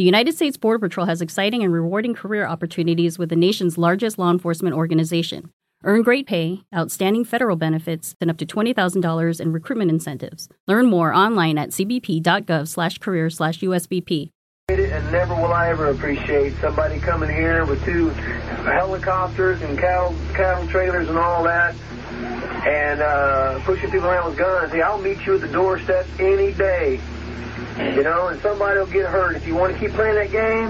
The United States Border Patrol has exciting and rewarding career opportunities with the nation's largest law enforcement organization. Earn great pay, outstanding federal benefits, and up to $20,000 in recruitment incentives. Learn more online at cbp.gov/career/usbp. And never will I ever appreciate somebody coming here with two helicopters and cattle, cattle trailers and all that, and uh, pushing people around with guns. Hey, I'll meet you at the doorstep any day. You know, and somebody will get hurt. If you want to keep playing that game,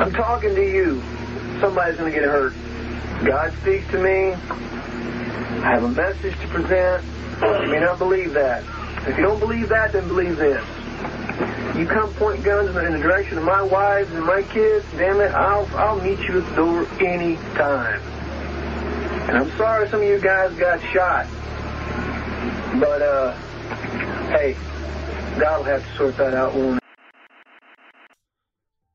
I'm talking to you. Somebody's going to get hurt. God speaks to me. I have a message to present. You may not believe that. If you don't believe that, then believe this. You come point guns in the, direction of my wives and my kids, damn it, I'll, I'll meet you at the door any time. And I'm sorry some of you guys got shot. But, uh, hey,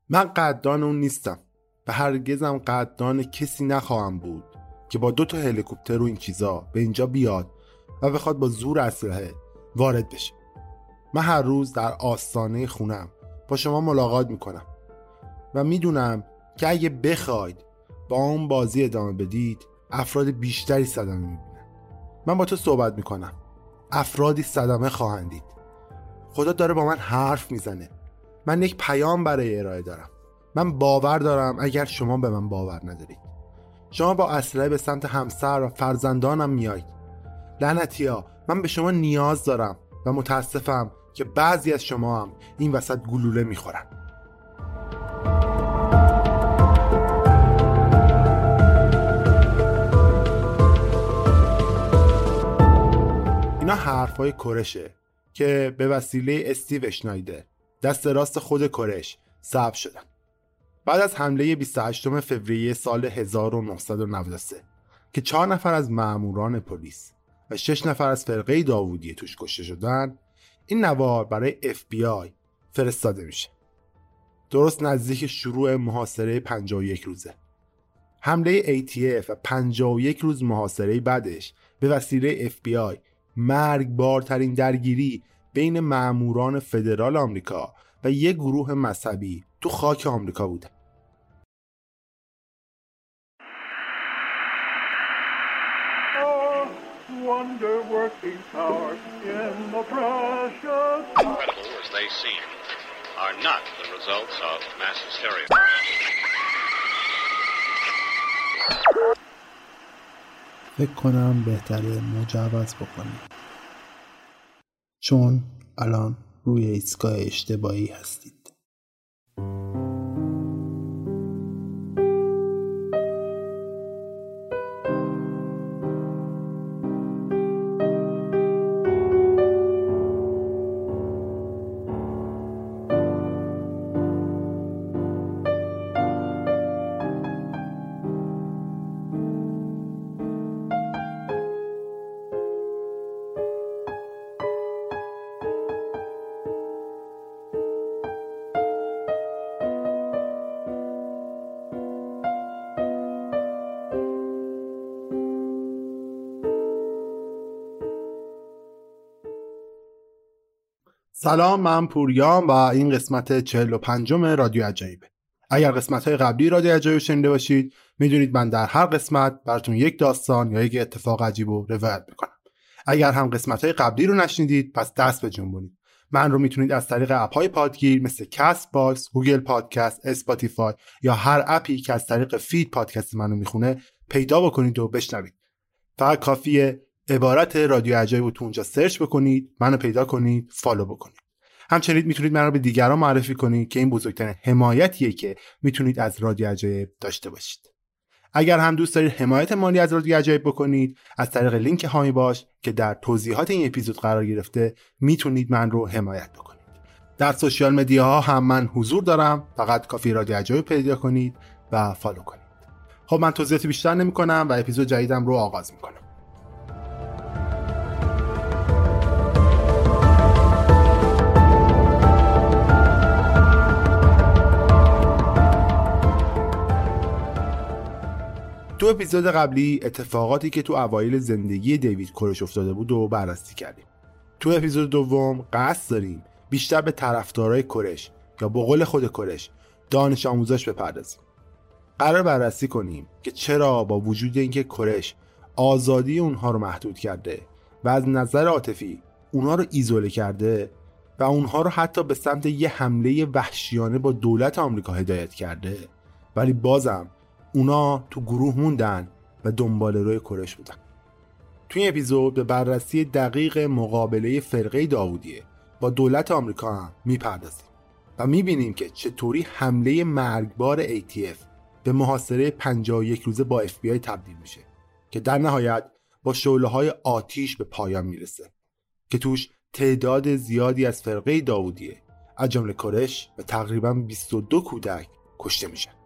من قدردان اون نیستم و هرگزم قدردان کسی نخواهم بود که با دو تا هلیکوپتر و این چیزا به اینجا بیاد و بخواد با زور اسلحه وارد بشه. من هر روز در آستانه خونم با شما ملاقات می‌کنم و می‌دونم که اگه بخواید با اون بازی ادامه بدید افراد بیشتری صدمه می‌بینن. من با تو صحبت می‌کنم. افرادی صدمه خواهند دید. خدا داره با من حرف می‌زنه. من یک پیام برای ارائه دارم. من باور دارم اگر شما به من باور ندارید. شما با اسلحه به سمت همسر و فرزندانم میایید. لعنتیا من به شما نیاز دارم و متاسفم که بعضی از شما هم این وسط گلوله می‌خورن. اینا حرفای کرشه. که به وسیله استیو اشنایدر دست راست خود کرش ثبت شدن بعد از حمله 28 فوریه سال 1993 که چهار نفر از ماموران پلیس و شش نفر از فرقه داوودی توش کشته شدن این نوار برای FBI فرستاده میشه. درست نزدیک شروع محاصره 51 روزه. حمله ATF و 51 روز محاصره بعدش به وسیله FBI مرگبارترین درگیری بین ماموران فدرال آمریکا و یک گروه مذهبی تو خاک آمریکا بوده. فکر کنم بهتره مجوز بکنیم. چون الان روی ایستگاه اشتباهی هستید. سلام من پوریام و این قسمت 45 رادیو عجایبه. اگر قسمت های قبلی رادیو عجایب شنیده باشید می‌دونید من در هر قسمت براتون یک داستان یا یک اتفاق عجیب رو روایت می‌کنم. اگر هم قسمت های قبلی رو نشنیدید پس دست بجنبونید من رو می‌تونید از طریق app های پادگیر مثل Castbox، Google Podcast، Spotify یا هر app ی که از طریق feed پادکست منو می‌خونه پیدا بکنید و بشنوید. فقط کافیه عبارت رادیو عجایب رو تو اونجا search بکنید، منو پیدا کنید، follow بکنید. همچنین می‌تونید من رو به دیگران معرفی کنید که این بزرگترین حمایتیه که می‌تونید از رادیو عجایب داشته باشید. اگر هم دوست دارید حمایت مالی از رادیو عجایب بکنید از طریق لینک حامی باش که در توضیحات این اپیزود قرار گرفته می‌تونید من رو حمایت بکنید در social media ها هم من حضور دارم فقط کافی رادیو عجایب پیدا کنید و follow کنید خب من توضیحات بیشتر نمی کنم و اپیزود جدیدم رو آغاز می تو اپیزود قبلی اتفاقاتی که تو اوایل زندگی دیوید کورش افتاده بود و بررسی کردیم. تو اپیزود دوم قصد داریم بیشتر به طرفدارای کورش یا به قول خود کورش دانش آموزاش بپردازیم. قرار بررسی کنیم که چرا با وجود اینکه کورش آزادی اونها رو محدود کرده و از نظر عاطفی اونها رو ایزوله کرده و اونها رو حتی به سمت یه حمله وحشیانه با دولت آمریکا هدایت کرده ولی بازم اونا تو گروه موندن و دنبال روی کرش بودن توی این اپیزود به بررسی دقیق مقابله فرقه داوودیه با دولت آمریکا هم می‌پردازیم و می‌بینیم که چطوری حمله مرگبار ATF به محاصره 51 روزه با FBI تبدیل میشه که در نهایت با شعله های آتیش به پایان می‌رسه که توش تعداد زیادی از فرقه داوودیه از جمله کرش و تقریبا 22 کودک کشته میشن.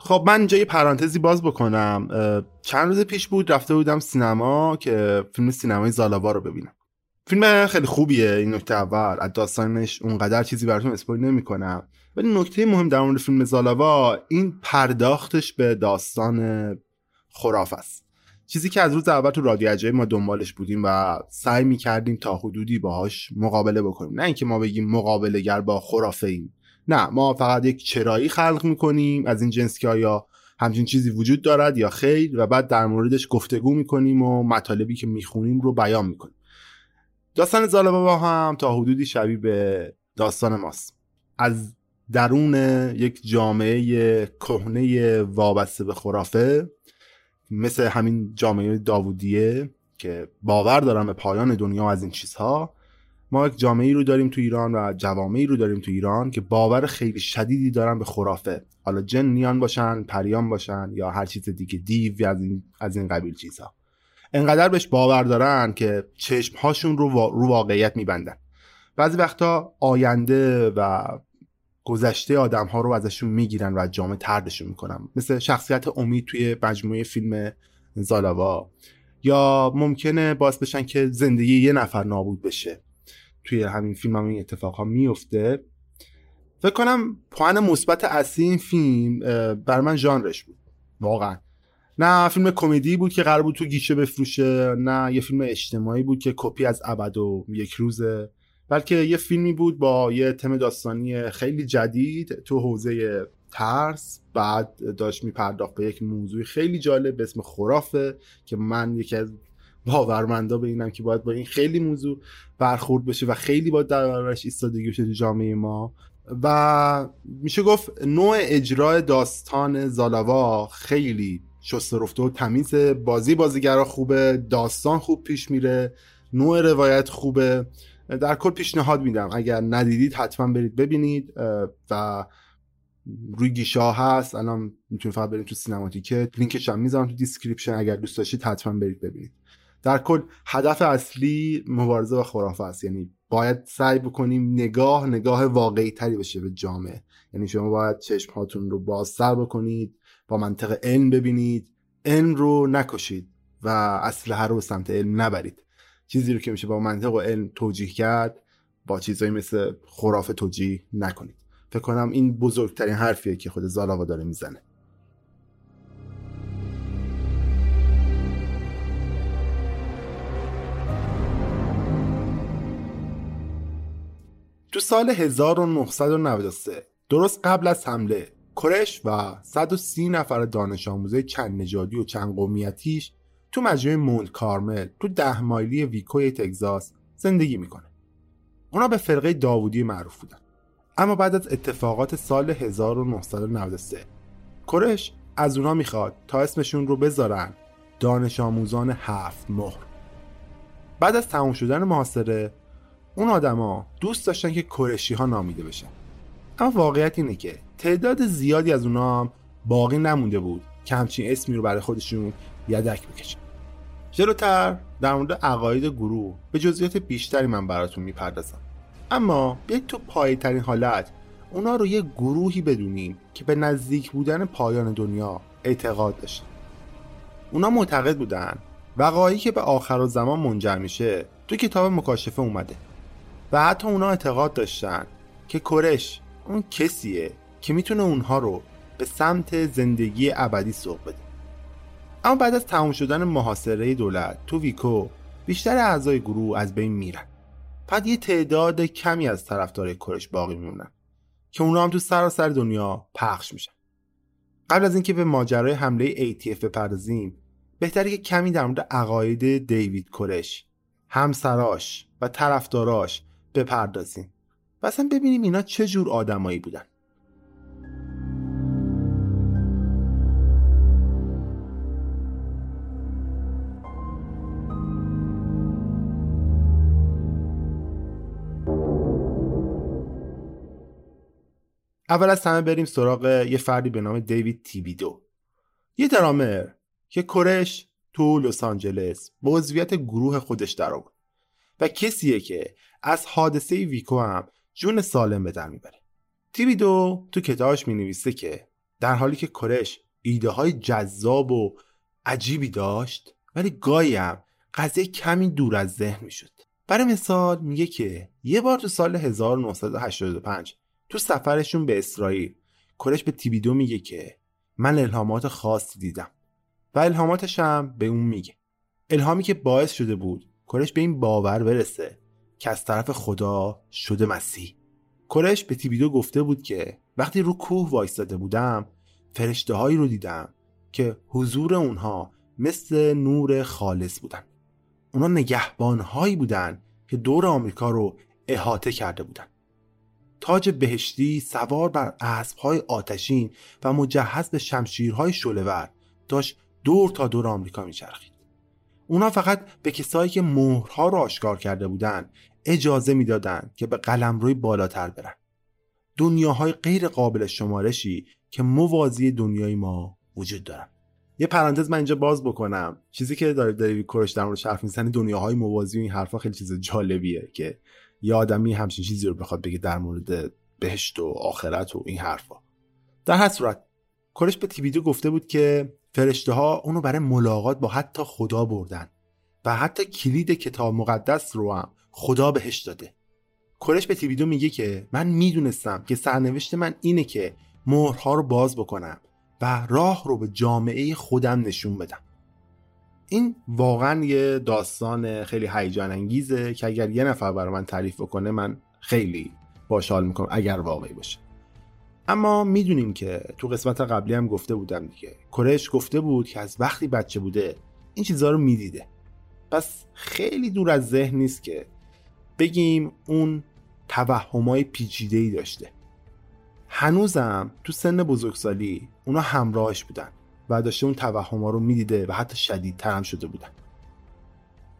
خب من اینجا پرانتزی باز بکنم. چند روز پیش بود رفته بودم سینما که فیلم سینمای زالاوا رو ببینم. فیلم خیلی خوبیه این نکته اول. از داستانش اونقدر چیزی براتون اسپویل نمی‌کنم. ولی نکته مهم در مورد فیلم زالاوا این پرداختش به داستان خراف است. چیزی که از روز اول تو رادیو عجایب ما دنبالش بودیم و سعی می‌کردیم تا حدودی باهاش مقابله بکنیم. نه اینکه ما بگیم مقابله گر با خرافه ایم نه ما فقط یک چرایی خلق می‌کنیم از این جنس که آیا همچین چیزی وجود دارد یا خیر و بعد در موردش گفتگو می‌کنیم و مطالبی که می‌خونیم رو بیان می‌کنیم. داستان زالبابا هم تا حدودی شبیه به داستان ماست. از درون یک جامعه کهنه وابسته به خرافه مثل همین جامعه داوودیه که باور دارن به پایان دنیا از این چیزها ما یک جامعه رو داریم تو ایران و جوامعی رو داریم تو ایران که باور خیلی شدیدی دارن به خرافه. حالا جنیان باشن پریان باشن یا هر چیز دیگه دیو از این از این قبیل چیزها انقدر بهش باور دارن که چشم هاشون رو, رو واقعیت میبندن. بعضی وقتا آینده و گذشته آدم ها رو ازشون می‌گیرن و جامعه تردشون می‌کنن. مثل شخصیت امید توی مجموعه فیلم زالاوا. یا ممکنه باعث بشن که زندگی یه نفر نابود بشه. توی همین فیلم هم این اتفاق ها میفته. فکر کنم پوان مثبت اصلی این فیلم بر من ژانرش بود. واقعا. نه فیلم کمدی بود که قرار بود تو گیشه بفروشه نه یه فیلم اجتماعی بود که کپی از ابد و یک روزه بلکه یه فیلمی بود با یه تم داستانی خیلی جدید تو حوزه ترس. بعد داشت میپرداخت به یک موضوع خیلی جالب به اسم خرافه که من یکی از باورمندا به اینم که باید با این خیلی موضوع برخورد بشه و خیلی باید در برابرش ایستادگی بشه جامعه ما. و میشه گفت نوع اجرای داستان زالاوا خیلی شسته رفته و تمیز. بازی بازیگرا خوبه داستان خوب پیش میره نوع روایت خوبه. در کل پیشنهاد میدم. اگر ندیدید حتما برید ببینید. و روی گیشه هست. الان می‌تونید فقط برید تو سینماتیکت. لینکش هم می‌ذارم تو description. اگر دوست داشتید حتما برید ببینید. در کل هدف اصلی مبارزه با خرافه است. یعنی باید سعی بکنیم نگاه نگاه واقعی تری بشه به جامعه. یعنی شما باید چشم هاتون رو بازتر بکنید با منطق علم ببینید. علم رو نکشید و اسلحه رو سمت علم نبرید. چیزی رو که میشه با منطق و علم توجیه کرد با چیزایی مثل خرافه توجیه نکنید. فکر کنم این بزرگترین حرفیه که خود زالاوا داره می‌زنه. تو سال 1993 درست قبل از حمله کرش و 130 نفر دانش آموزه چند نژادی و چند قومیتیش تو مجموعه مونت کارمل تو ده مایلی ویکوی تگزاس زندگی می‌کنه. اونا به فرقه داوودی معروف بودن. اما بعد از اتفاقات سال 1993 کرش از اونا می‌خواد تا اسمشون رو بذارن دانش آموزان هفت مهر. بعد از تمام شدن محاصره اون آدما دوست داشتن که کرشی ها نامیده بشن. اما واقعیت اینه که تعداد زیادی از اونا باقی نمونده بود که همچین اسمی رو برای خودشون یدک بکشن. جلوتر در مورد عقاید گروه به جزئیات بیشتری من براتون می‌پردازم. اما بیاید تو پای ترین حالت اونا رو یه گروهی بدونیم که به نزدیک بودن پایان دنیا اعتقاد داشتن. اونا معتقد بودن وقایعی که به آخر زمان منجر میشه تو کتاب مکاشفه اومده. و حتی اونا اعتقاد داشتن که کرش اون کسیه که می‌تونه اونها رو به سمت زندگی ابدی سوق بده. اما بعد از تمام شدن محاصره دولت تو ویکو بیشتر اعضای گروه از بین میرن. بعد یه تعداد کمی از طرفدارای کرش باقی میمونن که اونا هم تو سراسر دنیا پخش میشن. قبل از اینکه به ماجرای حمله ATF بپردازیم بهتره که کمی در مورد عقاید دیوید کرش همسراش و طرفداراش بپردازیم. و اصلا ببینیم اینا چه جور آدمایی بودن. اول از همه بریم سراغ یه فردی به نام دیوید تیبیدو. یه درامر که کرش تو لس آنجلس به عضویت گروه خودش در و کسیه که از حادثه ویکو هم جون سالم به در می‌بره. تیبیدو تو کتابش می نویسه که در حالی که کرش ایده های جذاب و عجیبی داشت ولی گاهی هم قضیه کمی دور از ذهن می‌شد. برای مثال میگه که یه بار تو سال 1985 تو سفرشون به اسرائیل کرش به تیبیدو میگه که من الهامات خاصی دیدم و الهاماتش هم به اون میگه. الهامی که باعث شده بود کرش به این باور برسه که از طرف خدا شده مسیح. کرش به تیبیدو گفته بود که وقتی رو کوه وایستاده بودم فرشته هایی رو دیدم که حضور اونها مثل نور خالص بودن. اونا نگهبان هایی بودن که دور آمریکا رو احاطه کرده بودن. تاج بهشتی سوار بر اسبهای آتشین و مجهز به شمشیرهای شلور داشت دور تا دور آمریکا میچرخید. اونا فقط به کسایی که مهرها رو آشکار کرده بودن اجازه می‌دادند که به قلمروی بالاتر برن. دنیاهای غیر قابل شمارشی که موازی دنیای ما وجود دارن. یه پرانتز من اینجا باز بکنم. چیزی که داره داری کرش در مورد حرف می‌زنه دنیاهای موازی و این حرفا خیلی چیز جالبیه که یه آدمی همچین چیزی رو بخواد بگه در مورد بهشت و آخرت و این حرفا. در هر صورت کرش به تیبیدو گفته بود که فرشته ها اونو برای ملاقات با حتی خدا بردن و حتی کلید کتاب مقدس رو هم خدا بهش داده. کرش به تیبیدو میگه که من می‌دونستم که سرنوشت من اینه که مهرها رو باز بکنم و راه رو به جامعه خودم نشون بدم. این واقعا یه داستان خیلی هیجان انگیزه که اگر یه نفر برای من تعریف بکنه من خیلی باشحال می‌کنم اگر واقعی باشه. اما می‌دونیم که تو قسمت قبلی هم گفته بودم دیگه. کرش گفته بود که از وقتی بچه بوده این چیزها رو می‌دیده. پس خیلی دور از ذهن نیست که بگیم اون توهمای پیچیده ای داشته. هنوزم تو سن بزرگسالی اونا همراهش بودن و داشته اون توهما رو می‌دیده و حتی شدیدتر هم شده بودن.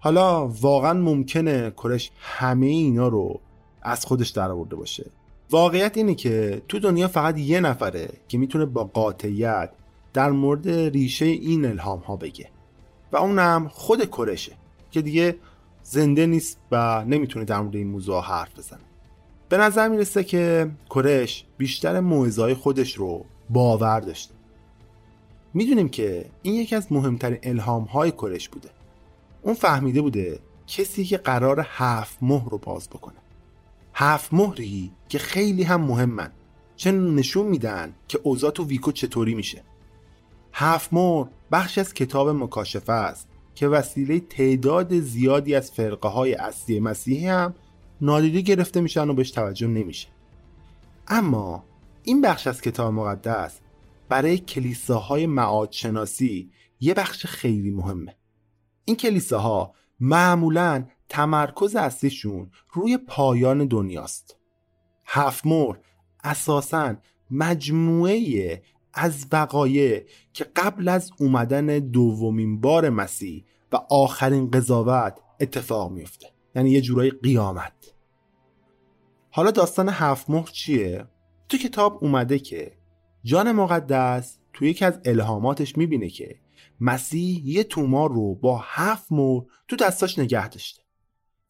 حالا واقعا ممکنه کرش همه اینا رو از خودش در آورده باشه. واقعیت اینه که تو دنیا فقط یه نفره که می‌تونه با قاطعیت در مورد ریشه این الهام ها بگه. و اونم خود کرشه که دیگه زنده نیست و نمی‌تونه در مورد این موضوع حرف بزنه. به نظر می‌رسه که کرش بیشتر موعظه‌های خودش رو باور داشته. می‌دونیم که این یکی از مهمترین الهام های کرش بوده. اون فهمیده بوده کسی که قرار هفت مهر رو باز بکنه. هفت مهری که خیلی هم مهمن. چون نشون میدن که اوضاع تو ویکو چطوری میشه. هفت مهر بخش از کتاب مکاشفه است. که وسیله تعداد زیادی از فرقه های اصلی مسیحی هم نادیده گرفته میشن و بهش توجه نمیشه. اما این بخش از کتاب مقدس برای کلیساهای معادشناسی یه بخش خیلی مهمه. این کلیساها معمولا تمرکز اصلیشون روی پایان دنیاست. هفت مهر اساساً مجموعه از وقایع که قبل از اومدن دومین بار مسیح و آخرین قضاوت اتفاق میفته یعنی یه جورای قیامت. حالا داستان هفت مهر چیه؟ تو کتاب اومده که جان مقدس تو یکی از الهاماتش می‌بینه که مسیح یه تومار رو با هفت مهر تو دستاش نگه داشته.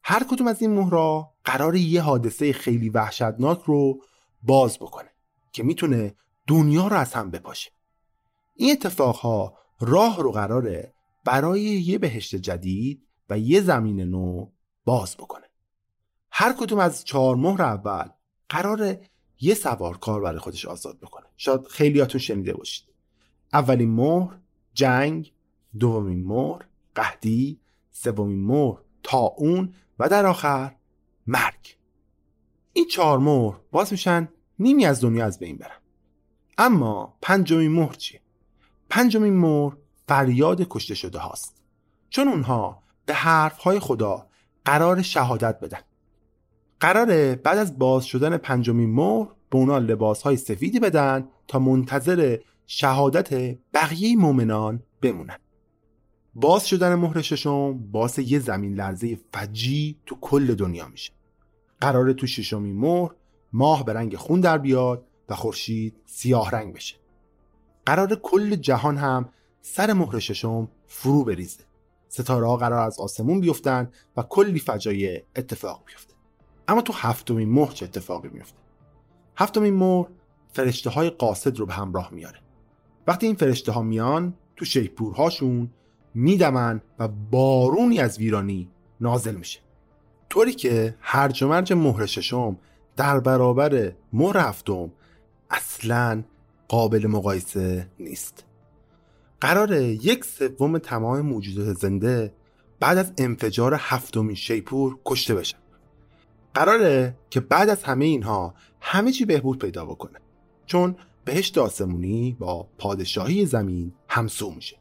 هر کدوم از این مهرها قرار یه حادثه خیلی وحشتناک رو باز بکنه که می‌تونه دنیا رو از هم بپاشه این اتفاقها راه رو قراره برای یه بهشت جدید و یه زمین نو باز بکنه. هر کدوم از چهار مهر اول قراره یه سوارکار برای خودش آزاد بکنه. شاید خیلیاتون شنیده باشید. اولین مهر جنگ دومین مهر قهدی سومین مهر اون و در آخر مرگ. این چهار مهر باز میشن نیمی از دنیا از بین برن. اما پنجمین مهر چیه؟ پنجمین مهر فریاد کشته شده هاست. چون اونها به حرفهای خدا قرار شهادت بدن. قراره بعد از باز شدن پنجمین مهر به اونا لباس های سفیدی بدن تا منتظر شهادت بقیه مؤمنان بمونن. باز شدن مهر ششم باعث یه زمین لرزه فجی تو کل دنیا میشه. قراره تو ششمین مهر ماه به رنگ خون در بیاد و خورشید سیاه رنگ بشه. قرار کل جهان هم سر مهر ششم فرو بریزه. ستاره ها قرار از آسمون بیفتن و کلی فجایع اتفاق بیفته. اما تو هفتمین مهر چه اتفاقی میفته؟ هفتمین مهر فرشته های قاصد رو به همراه میاره. وقتی این فرشته ها میان تو شیپورهاشون میدمن و بارونی از ویرانی نازل میشه. طوری که هرج و مرج مهر ششم در برابر مهر هفتم اصلا قابل مقایسه نیست. قرار یک سوم تمام موجودات زنده بعد از انفجار هفتمین شیپور کشته بشن قراره که بعد از همه اینها همه چی بهبود پیدا بکنه. چون بهشت آسمونی با پادشاهی زمین همسو میشه.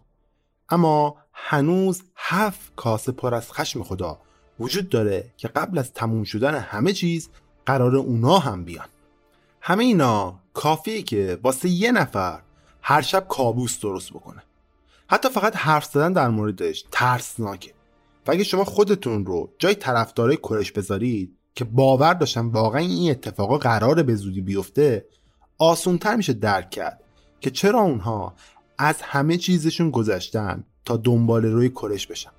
اما هنوز هفت کاسه پر از خشم خدا وجود داره که قبل از تموم شدن همه چیز قرار اونا هم بیان. همه اینا کافیه که واسه یه نفر هر شب کابوس درست بکنه. حتی فقط حرف زدن در موردش ترسناکه. و اگه شما خودتون رو جای طرفدارای کرش بذارید که باور داشتن واقعا این اتفاقا قراره به زودی بیفته آسونتر میشه درک کرد که چرا اونها از همه چیزشون گذشتن تا دنبال روی کرش بشن.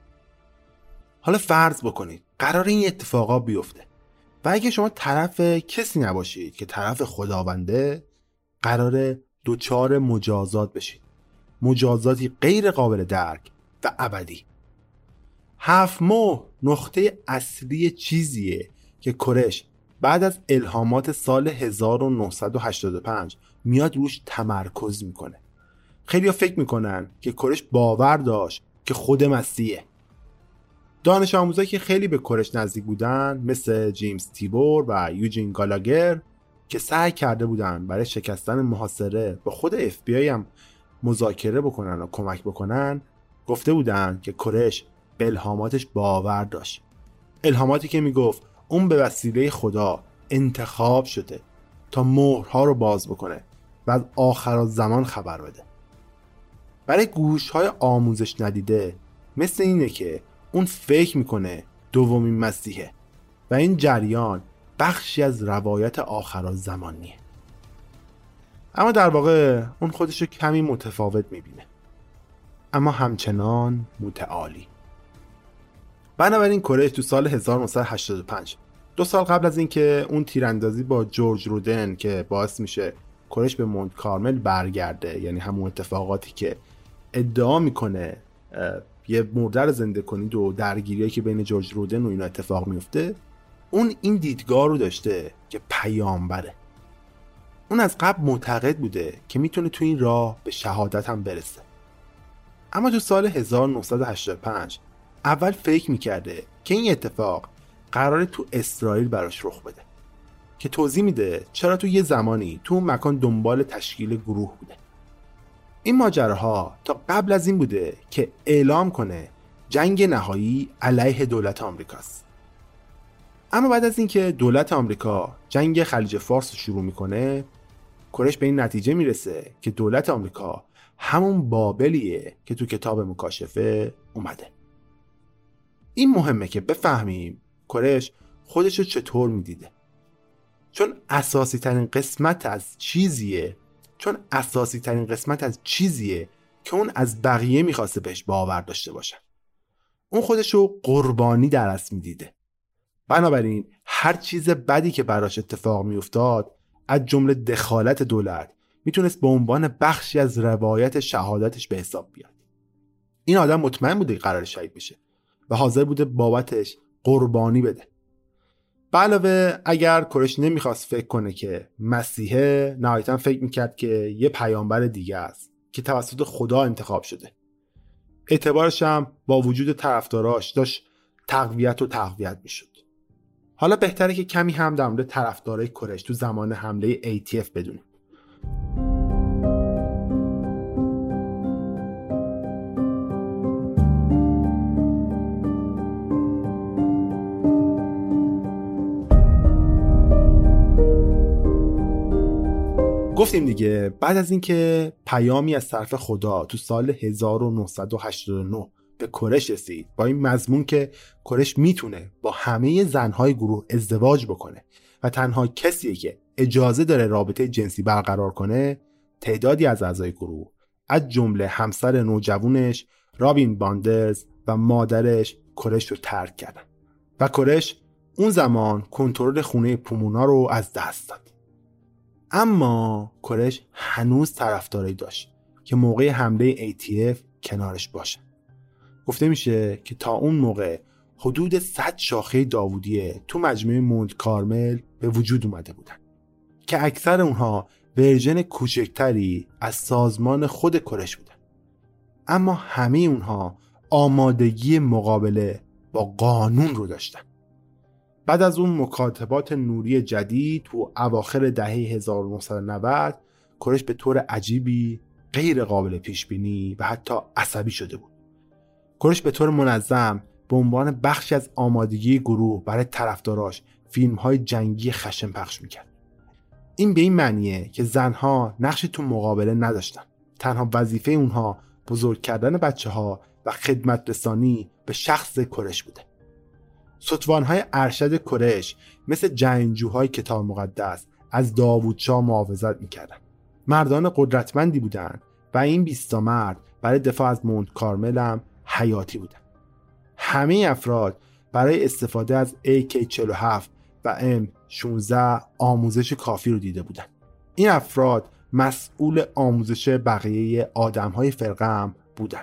حالا فرض بکنید قرار این اتفاقا بیفته و اگه شما طرف کسی نباشید که طرف خداونده قرار دوچار مجازات بشید مجازاتی غیر قابل درک و ابدی. هفت ماه نقطه اصلی چیزیه که کرش بعد از الهامات سال 1985 میاد روش تمرکز می‌کنه. خیلی فکر می‌کنن که کرش باور داشت که خود مسیحه. دانش آموزایی که خیلی به کرش نزدیک بودن مثل جیمز تیبور و یوجین گالاگر که سعی کرده بودن برای شکستن محاصره با خود اف بی هم مذاکره بکنن و کمک بکنن گفته بودن که کرش به الهاماتش باور داشت. الهاماتی که می‌گفت اون به وسیله خدا انتخاب شده تا مهرها رو باز بکنه و از آخر زمان خبر بده. برای گوش های آموزش ندیده مثل اینه که اون فکر می‌کنه دومین مسیحه و این جریان بخشی از روایت آخر زمانیه. اما در واقع اون خودش کمی متفاوت می‌بینه. اما همچنان متعالی. بنابراین کره تو سال 1985 دو سال قبل از اینکه اون تیراندازی با جورج رودن که باعث میشه کرش به مونت کارمل برگرده یعنی همون اتفاقاتی که ادعا می‌کنه یه مرده زنده کنید و درگیری که بین جورج رودن و اینا اتفاق میفته اون این دیدگاه رو داشته که پیامبره. اون از قبل معتقد بوده که می‌تونه تو این راه به شهادت هم برسه. اما تو سال 1985 اول فکر می‌کرده که این اتفاق قراره تو اسرائیل براش رخ بده. که توضیح میده چرا تو یه زمانی تو اون مکان دنبال تشکیل گروه بوده. این ماجراها تا قبل از این بوده که اعلام کنه جنگ نهایی علیه دولت آمریکاست. اما بعد از اینکه دولت آمریکا جنگ خلیج فارس رو شروع می‌کنه کرش به این نتیجه می‌رسه که دولت آمریکا همون بابلیه که تو کتاب مکاشفه اومده. این مهمه که بفهمیم کرش خودش رو چطور می‌دیده. چون اساسی ترین قسمت از چیزیه چون اساسی ترین قسمت از چیزیه که اون از بقیه می‌خواسته بهش باور داشته باشه. اون خودش رو قربانی در اصل می‌دیده. بنابراین هر چیز بدی که براش اتفاق میافتاد از جمله دخالت دولت می‌تونست به عنوان بخشی از روایت شهادتش به حساب بیاد. این آدم مطمئن بوده که قرار شهید بشه و حاضر بوده بابتش قربانی بده. علاوه اگر کرش نمی‌خواست فکر کنه که مسیحه نهایتا فکر می‌کرد که یه پیامبر دیگه است که توسط خدا انتخاب شده. اعتبارش هم با وجود طرفداراش داشت تقویت و تقویت می‌شد. حالا بهتره که کمی هم در مورد طرفدارای کرش تو زمان حمله ATF بدونیم. گفتیم دیگه بعد از اینکه پیامی از طرف خدا تو سال 1989 به کرش رسید. با این مضمون که کرش می‌تونه با همه زنهای گروه ازدواج بکنه و تنها کسیه که اجازه داره رابطه جنسی برقرار کنه تعدادی از اعضای گروه از جمله همسر نوجوانش رابین باندرز و مادرش کرش رو ترک کردن. و کرش اون زمان کنترل خونه پومونا رو از دست داد. اما کرش هنوز طرفدارایی داشت که موقع حمله ATF کنارش باشه. گفته میشه که تا اون موقع حدود 100 شاخه داوودیه تو مجموعه مونت کارمل به وجود اومده بودن. که اکثر اونها ورژن کوچکتری از سازمان خود کرش بودن. اما همه اونها آمادگی مقابله با قانون رو داشتن. بعد از اون مکاتبات نوری جدید تو اواخر دهه 1990 کرش به طور عجیبی غیر قابل پیش بینی و حتی عصبی شده بود. کرش به طور منظم به عنوان بخشی از آمادگی گروه برای طرفداراش فیلم های جنگی خشن پخش می‌کرد. این به این معنیه که زنها نقشی تو مقابله نداشتن. تنها وظیفه اونها بزرگ کردن بچه ها و خدمت رسانی به شخص کرش بوده. ستوانهای ارشد کرش مثل جنگجوهای کتاب مقدس از داوودشاه محافظت می‌کردن. مردان قدرتمندی بودند و این بیستا مرد برای دفاع از مونت کارمل هم حیاتی بودن. همه افراد برای استفاده از AK47 و M16 آموزش کافی رو دیده بودن. این افراد مسئول آموزش بقیه آدم های فرقه هم بودن.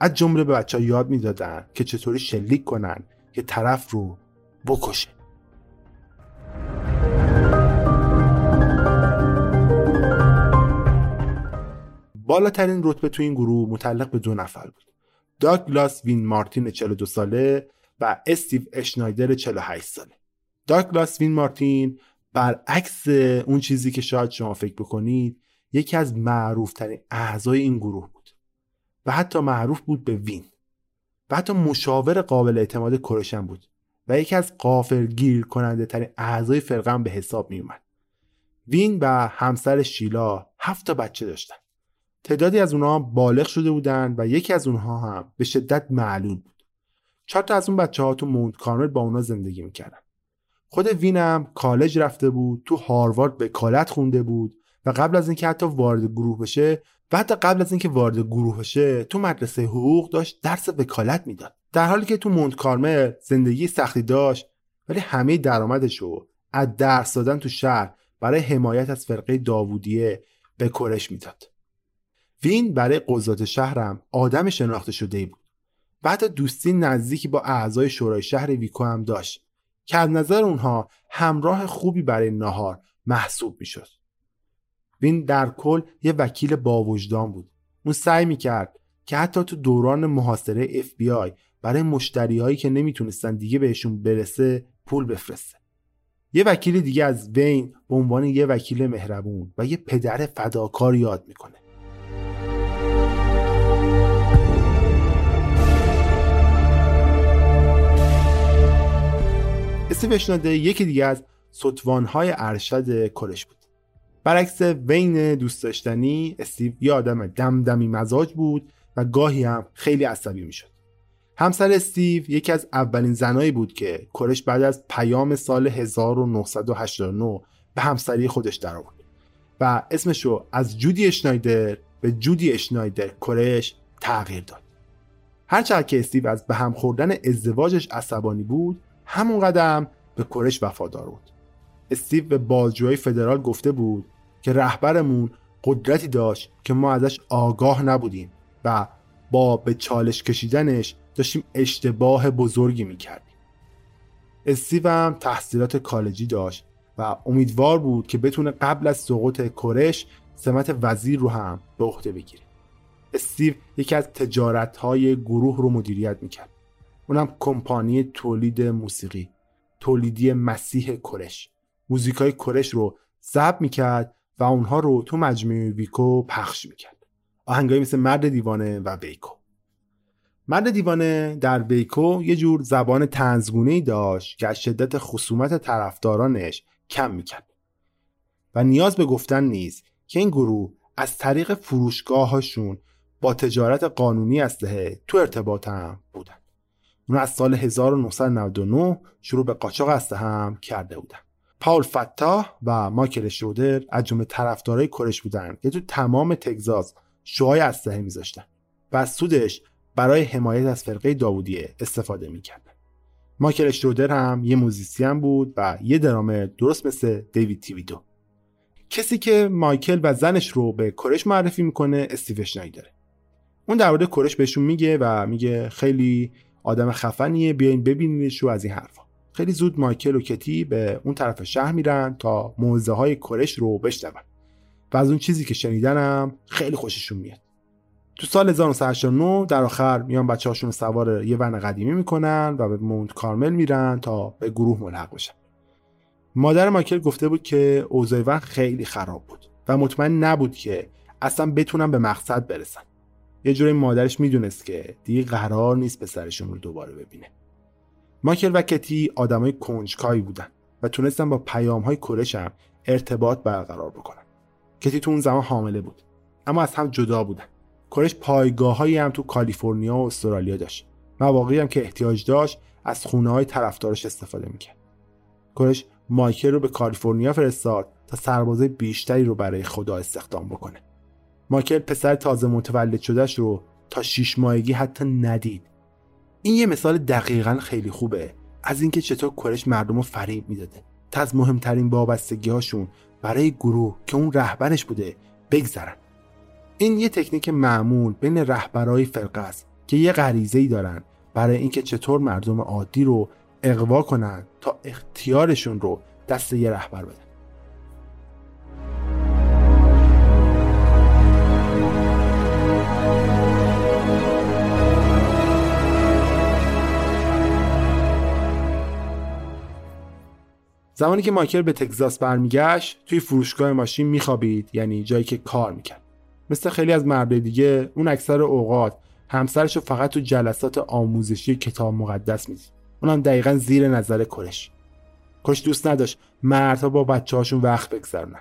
از جمله به بچه ها یاد می‌دادن که چطوری شلیک کنن که طرف رو بکشه. بالاترین رتبه تو این گروه متعلق به دو نفر بود. داگلاس وین مارتین 42 ساله و استیو اشنایدر 48 ساله داگلاس وین مارتین برعکس اون چیزی که شاید شما فکر بکنید یکی از معروفترین اعضای این گروه بود و حتی معروف بود به وین و حتی مشاور قابل اعتماد کرشن بود و یکی از قافر گیر کننده ترین اعضای فرقه به حساب می اومد. وین و همسر شیلا هفت تا بچه داشتن. تعدادی از اونها بالغ شده بودن و یکی از اونها هم به شدت معلول بود. چهار تا از اون بچه ها تو مونت کارمل با اونا زندگی می‌کردن. خود وین هم کالج رفته بود، تو هاروارد به کالت خونده بود و قبل از اینکه حتی وارد گروه بشه و حتی قبل از اینکه وارد گروه بشه تو مدرسه حقوق داشت درس وکالت می‌داد در حالی که تو مونت کارمل زندگی سختی داشت ولی همه درآمدش رو از درس دادن تو شهر برای حمایت از فرقه داوودیه به کرش می‌داد وین برای قضات شهرم آدم شناخته شده بود. و حتی دوستی نزدیکی با اعضای شورای شهر ویکو هم داشت که از نظر اونها همراه خوبی برای ناهار محسوب می‌شد. وین در کل یه وکیل باوجدان بود. اون سعی می‌کرد که حتی تو دوران محاصره اف بی آی برای مشتری هایی که نمی‌تونستن دیگه بهشون برسه پول بفرسته. یه وکیل دیگه از وین به عنوان یه وکیل مهربون و یه پدر فداکار یاد می‌کنه. استیو اشناده یکی دیگه از ستوانهای ارشد کرش بود. برعکس وین دوست داشتنی استیو یه آدم دمدمی مزاج بود و گاهی هم خیلی عصبی می‌شد. همسر استیو یکی از اولین زنایی بود که کرش بعد از پیام سال 1989 به همسری خودش در آورد و اسمشو از جودی اشنایدر به جودی اشنایدر کرش تغییر داد. هرچند که استیو از به هم خوردن ازدواجش عصبانی بود همون قدم به کرش وفادار بود. استیو به بازجوهای فدرال گفته بود که رهبرمون قدرتی داشت که ما ازش آگاه نبودیم و با به چالش کشیدنش داشتیم اشتباه بزرگی می‌کردیم. استیو هم تحصیلات کالجی داشت و امیدوار بود که بتونه قبل از سقوط کرش سمت وزیر رو هم به عهده بگیره. استیو یکی از تجارت های گروه رو مدیریت می‌کرد. اونم کمپانی تولید موسیقی تولیدی مسیح کرش. موزیک های کرش رو ضبط می‌کرد و اونها رو تو مجموعه ویکو پخش می‌کرد. آهنگایی مثل مرد دیوانه و ویکو. مرد دیوانه در ویکو یه جور زبان تنزگونه داشت که از شدت خصومت طرفدارانش کم می‌کرد. و نیاز به گفتن نیست که این گروه از طریق فروشگاهاشون با تجارت قانونی اسلحه تو ارتباط هم بودن. اون از سال 1999 شروع به قاچاق اسلحه هم کرده بودن. پاول فتاح و مایکل شودر از جمله طرفدارای کرش بودن که تو تمام تگزاس شوهای اسلحه میذاشتن و از سودش برای حمایت از فرقه داوودیه استفاده می‌کردن. مایکل شرودر هم یه موزیسین بود و یه درامه درست مثل دیوید تیویدو. کسی که مایکل و زنش رو به کرش معرفی می‌کنه استیو شنایدره. اون در مورد کرش بهشون میگه و میگه خیلی آدم خفنیه بیاین ببینینش رو از این حرفا. خیلی زود مایکل و کتی به اون طرف شهر میرن تا موزه های کرش رو بشنون. و از اون چیزی که شنیدنم خیلی خوششون میاد. تو سال 1989 در آخر میان بچه هاشون سوار یه ون قدیمی می‌کنن و به مونت کارمل میرن تا به گروه ملحق بشن. مادر مایکل گفته بود که اوضاع ون خیلی خراب بود و مطمئن نبود که اصلا بتونن به مقصد برسن. یه جوری مادرش می‌دونست که دیگه قرار نیست پسرشون رو دوباره ببینه. مایکل و کتی آدمای کنجکاوی بودن و تونستن با پیام های کرش هم ارتباط برقرار بکنن. کتی تو اون زمان حامله بود اما از هم جدا بودن. کرش پایگاهایی هم تو کالیفرنیا و استرالیا داشت. مواقعی هم که احتیاج داشت از خونه های طرفدارش استفاده می‌کرد. کرش مایکل رو به کالیفرنیا فرستاد تا سربازه بیشتری رو برای خدا استخدام بکنه. مایکل پسر تازه متولد شدهش رو تا شیش ماهگی حتی ندید. این یه مثال دقیقا خیلی خوبه. از اینکه چطور کرش مردم رو فریب می‌داده. تا از مهمترین وابستگی هاشون برای گروه که اون رهبرش بوده بگذرن. این یه تکنیک معمول بین رهبرای فرقه است که یه غریزه ای دارن برای اینکه چطور مردم عادی رو اقوا کنن تا اختیارشون رو دست یه رهبر بدن. زمانی که مایکل به تگزاس برمیگشت توی فروشگاه ماشین میخوابید یعنی جایی که کار می‌کرد. مثل خیلی از مرد دیگه اون اکثر اوقات همسرش رو فقط تو جلسات آموزشی کتاب مقدس می‌دید. اونم دقیقا زیر نظر کرش کش دوست نداشت مردها با بچه هاشون وقت بگذرونن.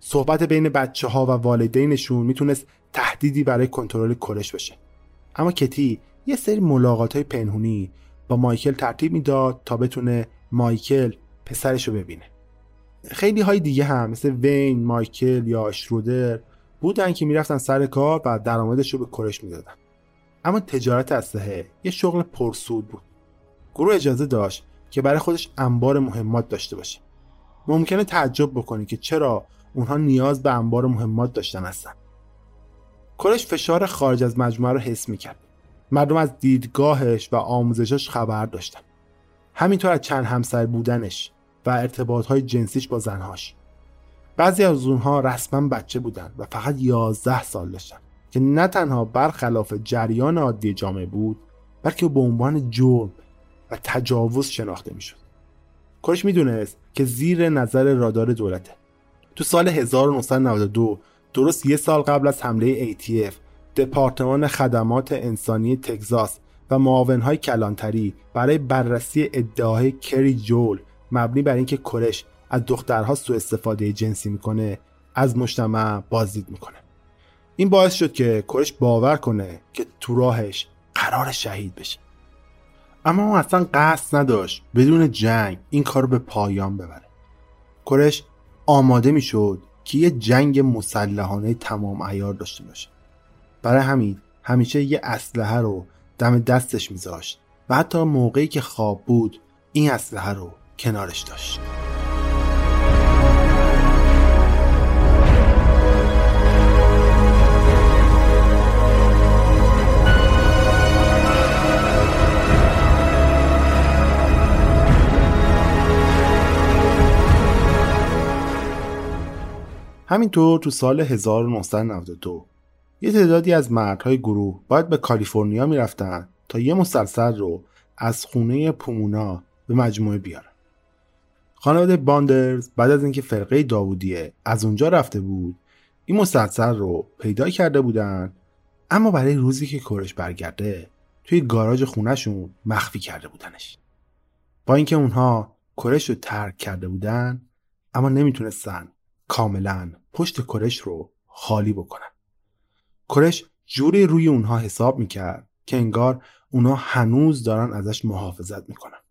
صحبت بین بچه ها و والدینشون می‌تونست تهدیدی برای کنترل کرش بشه. اما کتی یه سری ملاقات های پنهونی با مایکل ترتیب می‌داد تا بتونه مایکل پسرش رو ببینه. خیلی های دیگه هم مثل وین، مایکل یا شرودر بودن که می‌رفتن سر کار و درآمدش رو به کرش می‌دادن. اما تجارت اسلحه یه شغل پرسود بود. گروه اجازه داشت که برای خودش انبار مهمات داشته باشه. ممکنه تعجب بکنی که چرا اونها نیاز به انبار مهمات داشتن هستن. کرش فشار خارج از مجموعه رو حس می‌کرد. مردم از دیدگاهش و آموزشش خبر داشتن. همینطور از چند همسر بودنش. و ارتباط های جنسیش با زنهاش بعضی از اونها رسما بچه بودن و فقط 11 سال داشتن که نه تنها برخلاف جریان عادی جامعه بود بلکه به عنوان جرم و تجاوز شناخته می‌شد. کارش می‌دونست که زیر نظر رادار دولته. تو سال 1992 درست یه سال قبل از حمله ATF دپارتمان خدمات انسانی تگزاس و معاونهای کلانتری برای بررسی ادعاهای کری جول مبنی بر اینکه کرش از دخترها سوء استفاده جنسی می‌کنه از مجتمع بازدید می‌کنه. این باعث شد که کرش باور کنه که تو راهش قرار شهید بشه. اما اون اصلا قصد نداشت بدون جنگ این کار رو به پایان ببره. کرش آماده می‌شد که یه جنگ مسلحانه تمام ایار داشته باشه. برای همین همیشه یه اسلحه رو دم دستش میذاشت و حتی موقعی که خواب بود این اسلحه رو کنارش داشت همینطور تو سال 1992 یه تعدادی از مردهای گروه باید به کالیفرنیا می‌رفتن تا یه مسلسل رو از خونه پومونا به مجموعه بیارن. خانواده باندرز بعد از اینکه فرقه داوودیه از اونجا رفته بود این مسلسل رو پیدا کرده بودن اما برای روزی که کورش برگرده توی گاراژ خونهشون مخفی کرده بودنش. با اینکه اونها کرش رو ترک کرده بودن اما نمی‌تونستن کاملا پشت کرش رو خالی بکنن. کرش جوری روی اونها حساب می‌کرد که انگار اونها هنوز دارن ازش محافظت می‌کنن.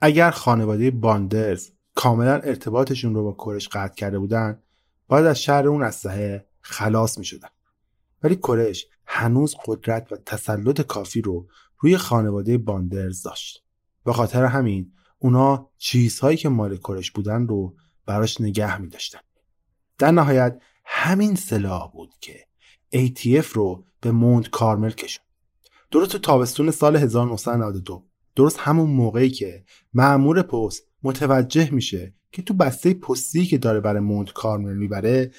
اگر خانواده باندرز کاملا ارتباطشون رو با کرش قطع کرده بودن باید از شهر اون اسلحه خلاص می‌شدن ولی کرش هنوز قدرت و تسلط کافی رو روی خانواده باندرز داشت به خاطر همین اونا چیزهایی که مال کرش بودن رو براش نگه می داشتن. در نهایت همین سلاح بود که ATF رو به مونت کارمل کشون. درست تو تابستون سال 1992 درست همون موقعی که معمور پست متوجه میشه که تو بسته پستی که داره برای مونت کارمل می‌بره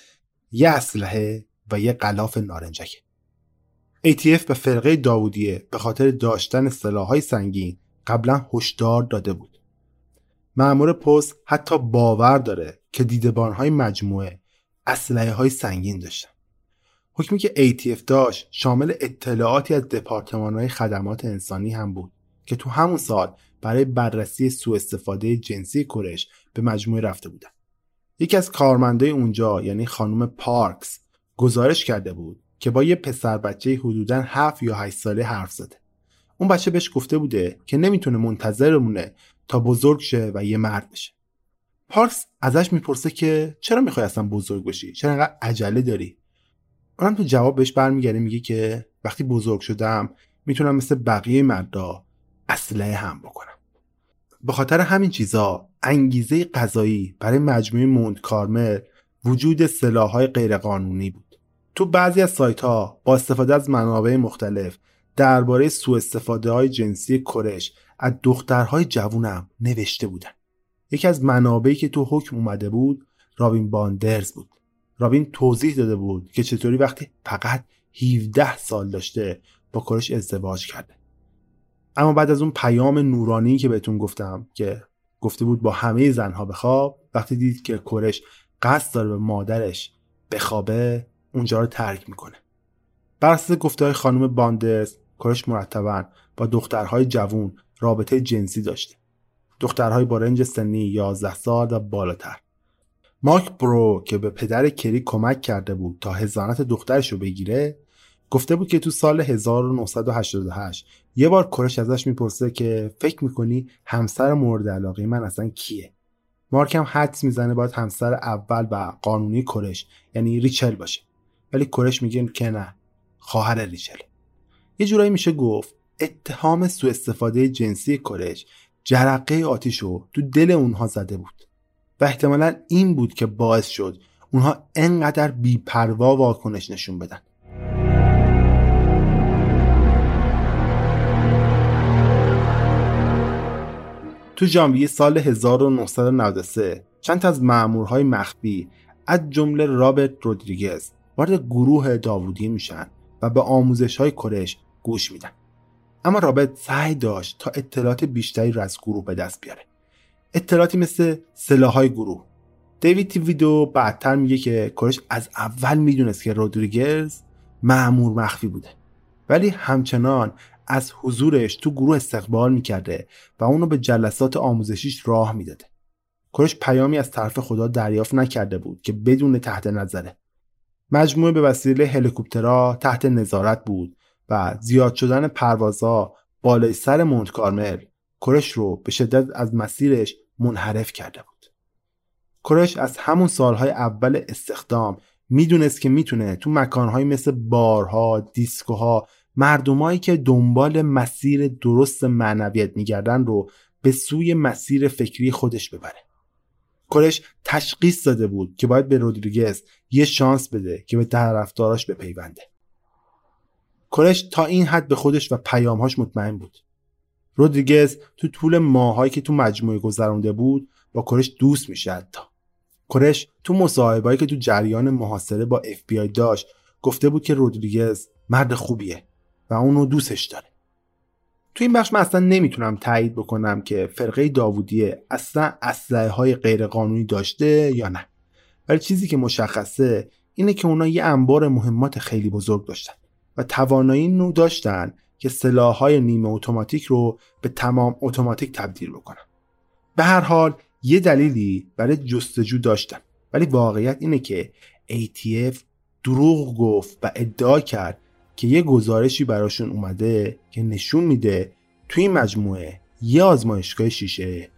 یه اسلحه و یه غلاف نارنجکه. ATF به فرقه داوودیه به خاطر داشتن سلاحهای سنگین قبلا هشدار داده بود. معمور پست حتی باور داره که دیدبانهای مجموعه اسلحه های سنگین داشتن. حکمی که ATF داشت شامل اطلاعاتی از دپارتمان های خدمات انسانی هم بود. که تو همون سال برای بررسی سوء استفاده جنسی کرش به مجموعه رفته بودن. یکی از کارمندای اونجا یعنی خانم پارکس گزارش کرده بود که با یه پسر بچه حدودا 7 یا 8 ساله حرف زده. اون بچه بهش گفته بوده که نمی‌تونه منتظر بمونه تا بزرگ شه و یه مرد بشه. پارکس ازش می‌پرسه که چرا می‌خوای اصلا بزرگ بشی؟ چرا انقدر عجله داری؟ اونم تو جواب بهش برمیگرده میگه که وقتی بزرگ شدم می‌تونم مثل بقیه مردا اسلحه هم بکنم. به خاطر همین چیزا انگیزه قضایی برای مجموعه موند کارمل وجود سلاحهای غیرقانونی بود. تو بعضی از سایت ها با استفاده از منابع مختلف درباره سوء استفاده های جنسی کرش از دخترهای جوونم نوشته بودن. یکی از منابعی که تو حکم اومده بود رابین باندرز بود. رابین توضیح داده بود که چطوری وقتی فقط 17 سال داشته با کرش ازدواج کرده. اما بعد از اون پیام نورانی که بهتون گفتم که گفته بود با همه زنها بخواب وقتی دید که کرش قصد داره به مادرش بخوابه اونجا رو ترک می‌کنه. بر اساس گفته های خانم باندرز کرش مرتبا با دخترهای جوون رابطه جنسی داشته. دخترهای با رنج سنی 11 سال و بالاتر. مارک برو که به پدر کری کمک کرده بود تا هزانت دخترش رو بگیره گفته بود که تو سال 1988 یه بار کرش ازش می‌پرسه که فکر می‌کنی همسر مورد علاقه من اصلا کیه؟ مارک هم حدس می‌زنه باید همسر اول و قانونی کرش یعنی ریچل باشه. ولی کرش میگه که نه خواهر ریچل. یه جورایی میشه گفت اتهام سوء استفاده جنسی کرش جرقه آتیش رو تو دل اونها زده بود. و احتمالا این بود که باعث شد اونها انقدر بیپروا واکنش نشون بدن. تو ژانویه سال 1993 چند از مامورهای مخفی از جمله رابرت رودریگز وارد گروه داوودی میشن و به آموزش های کرش گوش میدن. اما رابرت سعی داشت تا اطلاعات بیشتری را از گروه به دست بیاره. اطلاعاتی مثل سلاحهای گروه. دیوید تیویدو بعدتر میگه که کرش از اول می‌دونست که رودریگز معمور مخفی بوده. ولی همچنان از حضورش تو گروه استقبال می‌کرده و اونو به جلسات آموزشیش راه می‌داده. کرش پیامی از طرف خدا دریافت نکرده بود که بدون تحت نظره. مجموعه به وسیله هلیکوپترها تحت نظارت بود و زیاد شدن پروازها بالای سر مونت کارمل کرش رو به شدت از مسیرش منحرف کرده بود. کرش از همون سالهای اول استخدام می‌دونست که می‌تونه تو مکانهایی مثل بارها، دیسکوها، مردمایی که دنبال مسیر درست معنویت میگردن رو به سوی مسیر فکری خودش ببره. کرش تشخیص داده بود که باید به رودریگز یه شانس بده که به طرفداراش بپیونده. کرش تا این حد به خودش و پیامهاش مطمئن بود. رودریگز تو طول ماهایی که تو مجموعه گذرانده بود با کرش دوست میشه حتی. کرش تو مصاحبهایی که تو جریان محاصره با اف داشت گفته بود که رودریگز مرد خوبیه و اونو دوستش داره. تو این بخش من اصلا نمی‌تونم تایید بکنم که فرقه داوودیه اصلا اسلحه های غیرقانونی داشته یا نه. ولی چیزی که مشخصه اینه که اونا یه انبار مهمات خیلی بزرگ داشتن و توانایی نو داشتن که سلاحهای نیمه اتوماتیک رو به تمام اتوماتیک تبدیل بکنن. به هر حال یه دلیلی برای جستجو داشتن. ولی واقعیت اینه که ATF دروغ گفت و ادعا کرد که یه گزارشی براشون اومده که نشون میده توی مجموعه یه آزمایشگاه شیشه.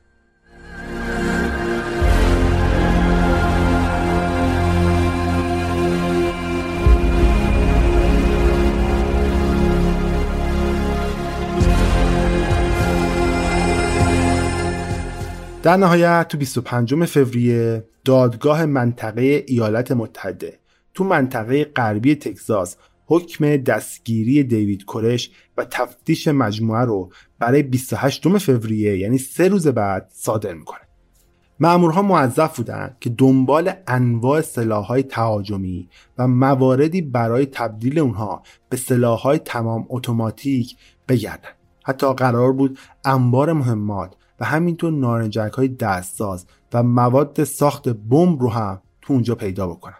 در نهایت تو 25 فوریه دادگاه منطقه ایالات متحده تو منطقه غربی تگزاس حکم دستگیری دیوید کرش و تفتیش مجموعه رو برای 28 فوریه یعنی سه روز بعد صادر می‌کنه. مامورها موظف بودند که دنبال انواع سلاحهای تهاجمی و مواردی برای تبدیل اونها به سلاحهای تمام اتوماتیک بگردن. حتی قرار بود انبار مهمات و همینطور نارنجک های دستساز و مواد ساخت بمب رو هم تو اونجا پیدا بکنن.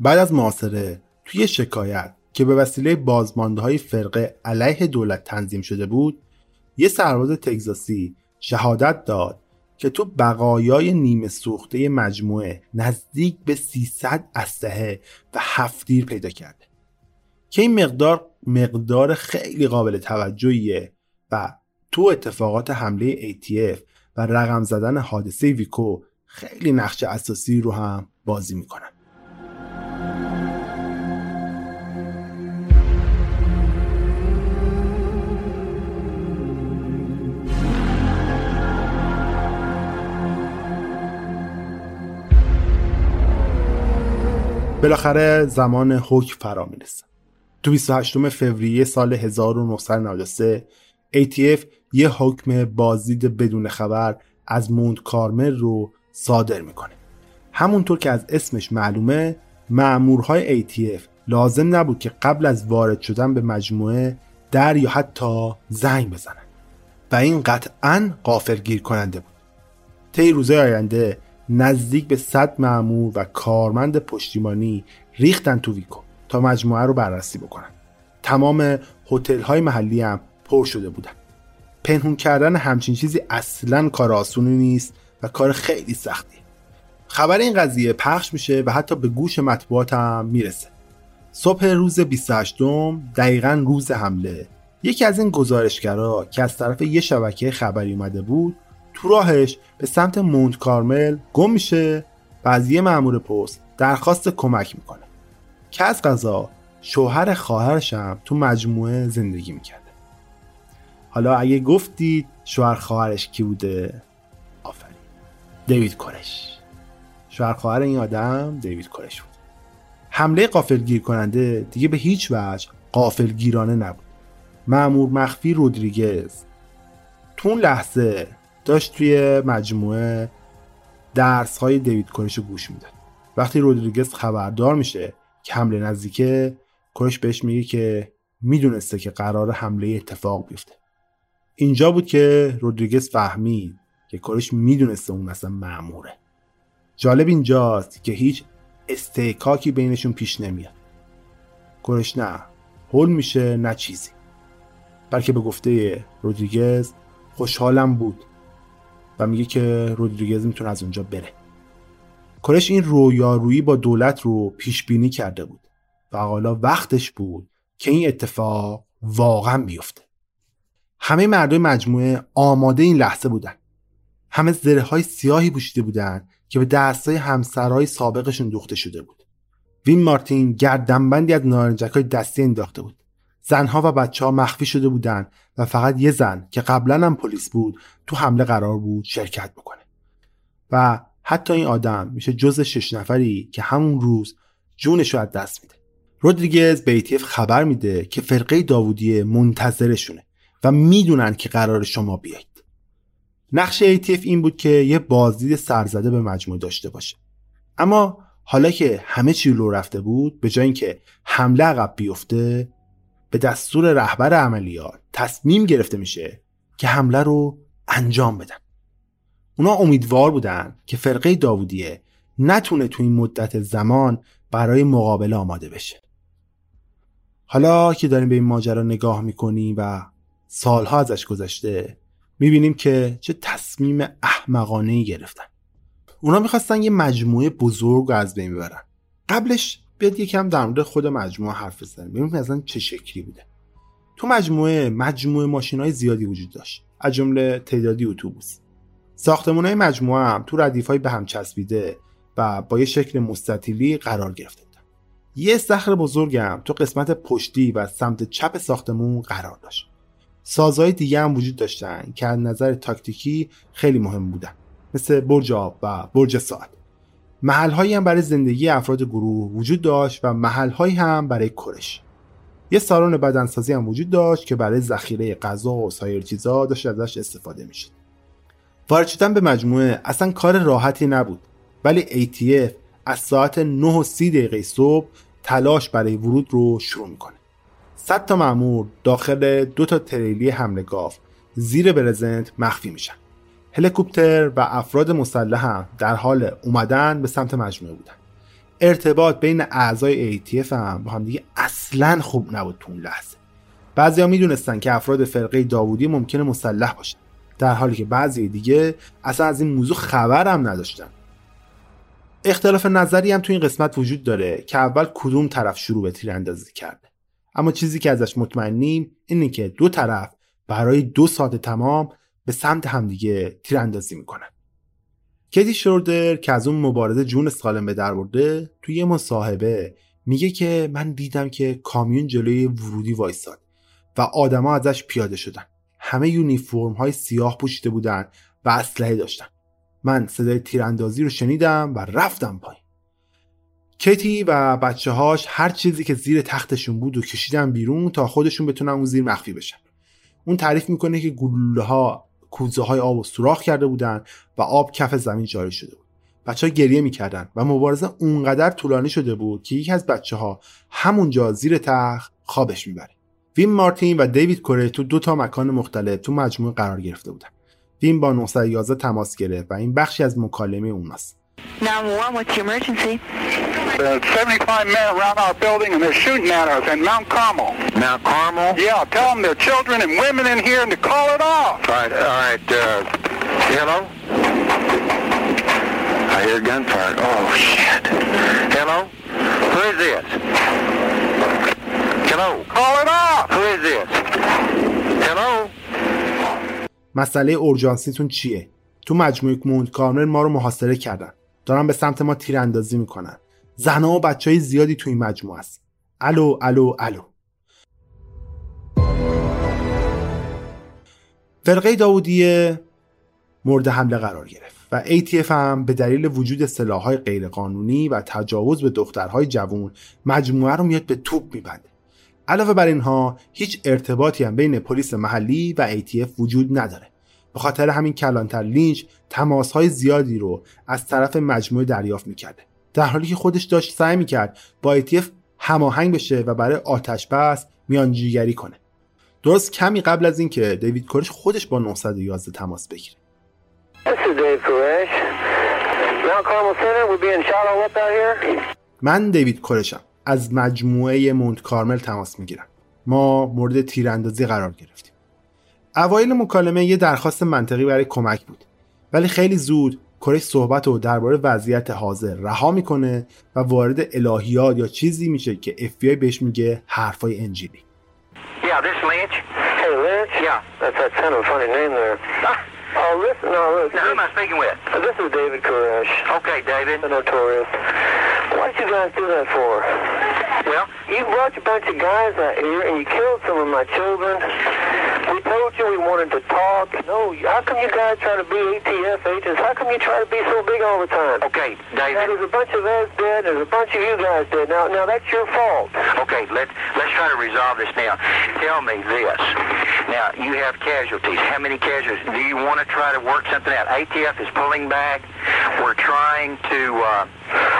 بعد از معاصره توی شکایت که به وسیله بازمانده های فرقه علیه دولت تنظیم شده بود یه سرباز تگزاسی شهادت داد که تو بقایای نیمه سوخته مجموعه نزدیک به 300 اسلحه و هفتیر پیدا کرده. که این مقدار مقدار خیلی قابل توجهیه و تو اتفاقات حمله ATF و رقم زدن حادثه ویکو خیلی نقش اساسی رو هم بازی می‌کنن. بالاخره زمان حکم فرا می‌رسه. تو 28 فوریه سال 1993 ATF یه حکم بازدید بدون خبر از موند کارمل رو صادر می‌کنه. همونطور که از اسمش معلومه معمورهای ATF لازم نبود که قبل از وارد شدن به مجموعه در یا حتی زنگ بزنن. و این قطعا گیر کننده بود. طی روزهای آینده نزدیک به 100 معمور و کارمند پشتیبانی ریختن تو ویکو تا مجموعه رو بررسی بکنن. تمام هتل های محلی هم پر شده بودن. پنهون کردن همچین چیزی اصلا کار آسونی نیست و کار خیلی سختی. خبر این قضیه پخش میشه و حتی به گوش مطبوعات هم می‌رسه. صبح روز 28 دقیقا روز حمله. یکی از این گزارشگرا که از طرف یه شبکه خبری اومده بود تو راهش به سمت مونت کارمل گم میشه و از یه مأمور پست درخواست کمک می‌کنه که از قضا شوهر خواهرش هم تو مجموعه زندگی می‌کرده. حالا اگه گفتید شوهر خواهرش کی بوده؟ آفرین. دیوید کورش. شوهر خواهر این آدم دیوید کورش بود. حمله قافلگیر کننده دیگه به هیچ وجه قافلگیرانه نبود. معمور مخفی رودریگز. تو اون لحظه داشت توی مجموعه درس های دیوید کورش رو گوش می‌داد. وقتی رودریگز خبردار میشه که حمله نزدیکه کورش بهش میگه که می‌دونسته که قرار حمله اتفاق بیفته. اینجا بود که رودریگز فهمید که کورش می‌دونسته اون اصلا معموره جالب اینجاست که هیچ استحکاکی بینشون پیش نمیاد. کورش نه هول میشه نه چیزی. بلکه به گفته رودریگز خوشحالم بود و میگه که رودریگز می‌تونه از اونجا بره. کرش این رویارویی با دولت رو پیش بینی کرده بود و حالا وقتش بود که این اتفاق واقعا بیفته. همه مردم مجموعه آماده این لحظه بودن. همه زره های سیاهی پوشیده بودن که به دستای همسرهای سابقشون دوخته شده بود. وین مارتین گردنبندی از نارنجک های دستی انداخته بود. زنها و بچه ها مخفی شده بودند و فقط یه زن که قبلا هم پلیس بود تو حمله قرار بود شرکت بکنه. و حتی این آدم میشه جز شش نفری که همون روز جونش رو از دست میده. رودریگز به ایتیف خبر میده که فرقه داوودی منتظرشونه و می‌دونن که قرار شما بیایید. نقش ATF این بود که یه بازدید سرزده به مجموعه داشته باشه. اما حالا که همه چی لو رفته بود به جای اینکه حمله عقب بیفته به دستور رهبر عملیات تصمیم گرفته میشه که حمله رو انجام بدن. اونا امیدوار بودن که فرقه داوودیه نتونه تو این مدت زمان برای مقابله آماده بشه. حالا که داریم به این ماجرا نگاه می‌کنیم و سالها ازش گذشته می‌بینیم که چه تصمیم احمقانه ای گرفتن. اونا می‌خواستن یه مجموعه بزرگ از بین ببرن. قبلش بیاد یکم در مورد خود مجموعه حرف بزنیم ببینیم اصلا چه شکلی بوده. تو مجموعه مجموعه ماشین های زیادی وجود داشت. از جمله تعدادی اتوبوس. ساختمون های مجموعه هم تو ردیف های به هم چسبیده و با یه شکل مستطیلی قرار گرفته بودن. یه صخر بزرگم تو قسمت پشتی و سمت چپ ساختمون قرار داشت. سازهای دیگه هم وجود داشتن که از نظر تاکتیکی خیلی مهم بودن. مثل برج آب و برج ساعت. محلهایی هم برای زندگی افراد گروه وجود داشت و محلهایی هم برای کرش یه سالن بدنسازی هم وجود داشت که برای ذخیره غذا و سایر چیزا داشت ازش استفاده می‌شد. وارد شدن به مجموعه اصلا کار راحتی نبود ولی ATF از ساعت 9 و 30 دقیقه صبح تلاش برای ورود رو شروع می‌کنه. 100 تا مأمور داخل دو تا تریلی حمله گاف زیر برزنت مخفی میشن. هلیکوپتر و افراد مسلح هم در حال اومدن به سمت مجموعه بودن. ارتباط بین اعضای ATF هم با هم دیگه اصلا خوب نبود تو اون لحظه. بعضیا می‌دونستن که افراد فرقه داوودی ممکنه مسلح باشن در حالی که بعضی دیگه اصلا از این موضوع خبر هم نداشتن. اختلاف نظری هم تو این قسمت وجود داره که اول کدوم طرف شروع به تیراندازی کرده. اما چیزی که ازش مطمئنیم اینه که دو طرف برای دو ساعت تمام به سمت همدیگه تیراندازی می‌کنن کتی شوردر که از اون مبارزه جون سالم به در برده توی یه مصاحبه میگه که من دیدم که کامیون جلوی ورودی وایساد و آدما ازش پیاده شدن. همه یونیفرم های سیاه پوشیده بودن و اسلحه داشتن. من صدای تیراندازی رو شنیدم و رفتم پایین. کتی و بچه هاش هر چیزی که زیر تختشون بود و کشیدن بیرون تا خودشون بتونن اون زیر مخفی بشن. اون تعریف می‌کنه که گلوله ها کوزه های آب و سوراخ کرده بودن و آب کف زمین جاری شده بود. بچه ها گریه می‌کردن و مبارزه اونقدر طولانی شده بود که یکی از بچه ها همونجا زیر تخت خوابش می‌بره. ویم مارتین و دیوید کوری تو دو تا مکان مختلف تو مجموعه قرار گرفته بودن. ویم با 911 تماس گرفت و این بخشی از مکالمه اوناست 911, what's the emergency? There's 75 men around our building and they're shooting at us in Mount Carmel. Mount Carmel? Yeah, tell them there are children and women in here and to call it off. All right, all right. Uh, hello? I hear gunfire. Oh, shit. Hello? Who is this? Hello? Call it off. Who is this? Hello? مسئله اورژانسیتون چیه تو مجموعه موند کارمل ما رو محاصره کردن دارن به سمت ما تیراندازی می‌کنن. زنها و بچه های زیادی تو این مجموعه است الو الو الو. فرقه داودی مورد حمله قرار گرفت و ATF هم به دلیل وجود سلاحهای غیرقانونی و تجاوز به دخترهای جوان مجموعه رو میاد به توپ میبنده. علاوه بر اینها هیچ ارتباطی هم بین پلیس محلی و ATF وجود نداره. به خاطر همین کلانتر لینچ تماسهای زیادی رو از طرف مجموعه دریافت می‌کرده. در حالی که خودش داشت سعی می‌کرد با ATF هماهنگ بشه و برای آتش بس میانجیگری کنه. درست کمی قبل از اینکه دیوید کورش خودش با 911 تماس بگیره. من دیوید کورشم از مجموعه مونت کارمل تماس می‌گیرم. ما مورد تیراندازی قرار گرفتیم. اوایل مکالمه یه درخواست منطقی برای کمک بود ولی خیلی زود کرش صحبت رو درباره وضعیت حاضر رها می‌کنه و وارد الهیات یا چیزی میشه که FBI بهش میگه حرفای انجیلی Yeah, this Lynch. Hey, Lynch? Yeah. That's that kind of a funny name there. Oh, listen, no, listen. Now, who am I speaking with? Uh, This is David Koresh, Okay, David. the notorious. Why'd you guys do that for? Well, You brought a bunch of guys out here and you killed some of my children. We told you we wanted to talk. No, how come you guys try to be ATF agents? How come you try to be so big all the time? okay, Now, David. there's a bunch of us dead. There's a bunch of you guys dead. Now, now that's your fault. Okay, let's let's try to resolve this now. Tell me this. Now, you have casualties. How many casualties? Do you want to try to work something out? ATF is pulling back. We're trying to. Uh,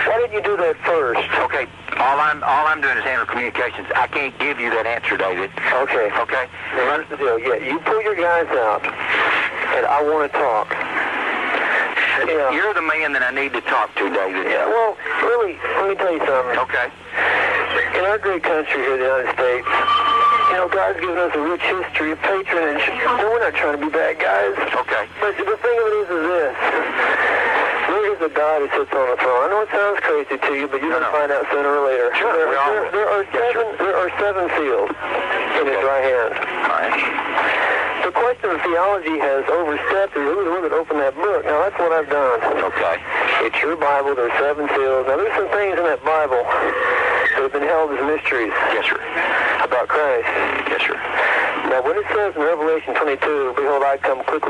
Why didn't you do that first? okay, all I'm all I'm doing is handling communications. I can't give you that answer, David. Okay. Okay. Now, here's the deal. Yeah, you pull your guys out, and I want to talk. Yeah. You're the man that I need to talk to, David. Yeah, well, really, let me tell you something. Okay. In our great country here, the United States, you know, God's given us a rich history of patronage. No, we're not trying to be bad guys. Okay. But the thing of it is, is this. A God who sits on the throne. I know it sounds crazy to you, but you're No, going to no. find out sooner or later. Sure, there, all there, there are seven. There are seven seals in His right hand. All right. The question of theology has overstepped. Who who would open that book? Now that's what I've done. Okay. It's your Bible. There's seven seals. Now there's some things in that Bible that have been held as mysteries Yes, sir. about Christ. Yes, sir. Now when it says in Revelation 22, "Behold, I come quickly."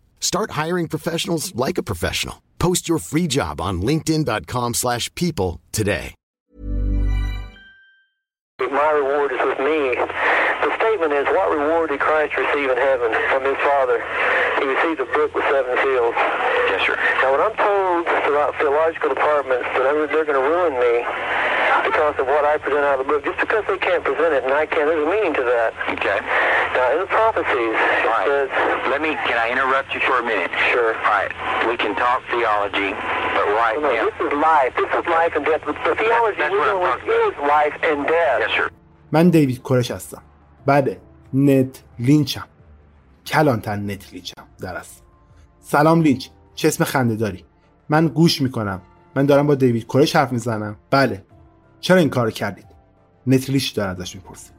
Start hiring professionals like a professional. Post your free job on linkedin.com/people slash people today. My reward is with me. The statement is, what reward did Christ receive in heaven from his Father? He received a book with seven seals. Yes, sir. Now, when I'm told throughout theological departments that they're going to ruin me because of what I present out of the book, just because they can't present it and I can, there's a meaning to that. Okay. Now, in the prophecies, it All right. says, Let me. Can I interrupt you for a minute? Sure. All right. We can talk theology, but right no, now. this is life. This is life and death. The theology that's we're what I'm doing talking about. is life and death. Yes, sir. من دیوید کورش هستم بله نت لینچم کلانتر نت لینچم در است سلام لینچ چه اسم خنده داری من گوش می‌کنم من دارم با دیوید کورش حرف می‌زنم بله چرا این کار کردید؟ نت لیچ داره ازش می‌پرسه.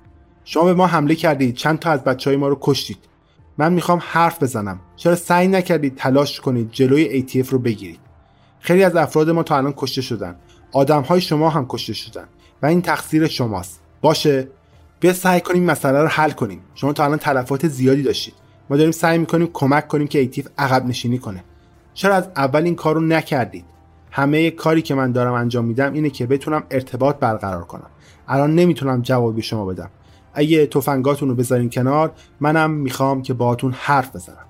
شما به ما حمله کردید چند تا از بچه های ما رو کشتید. من می‌خوام حرف بزنم. چرا سعی نکردید تلاش کنید جلوی ATF رو بگیرید؟ خیلی از افراد ما تا الان کشته شدن. آدم های شما هم کشته شدن. و این تقصیر شماست. باشه؟ بیا سعی کنیم مسئله رو حل کنیم. شما تا الان تلفات زیادی داشتید. ما داریم سعی می‌کنیم کمک کنیم که ایتیف عقب نشینی کنه. چرا از اول این کار رو نکردید؟ همه کاری که من دارم انجام میدم اینه که بتونم ارتباط برقرار کنم. الان نمی‌تونم جواب به شما بدم. اگه تفنگاتون رو بذارین کنار منم می‌خوام که باهاتون حرف بزنم.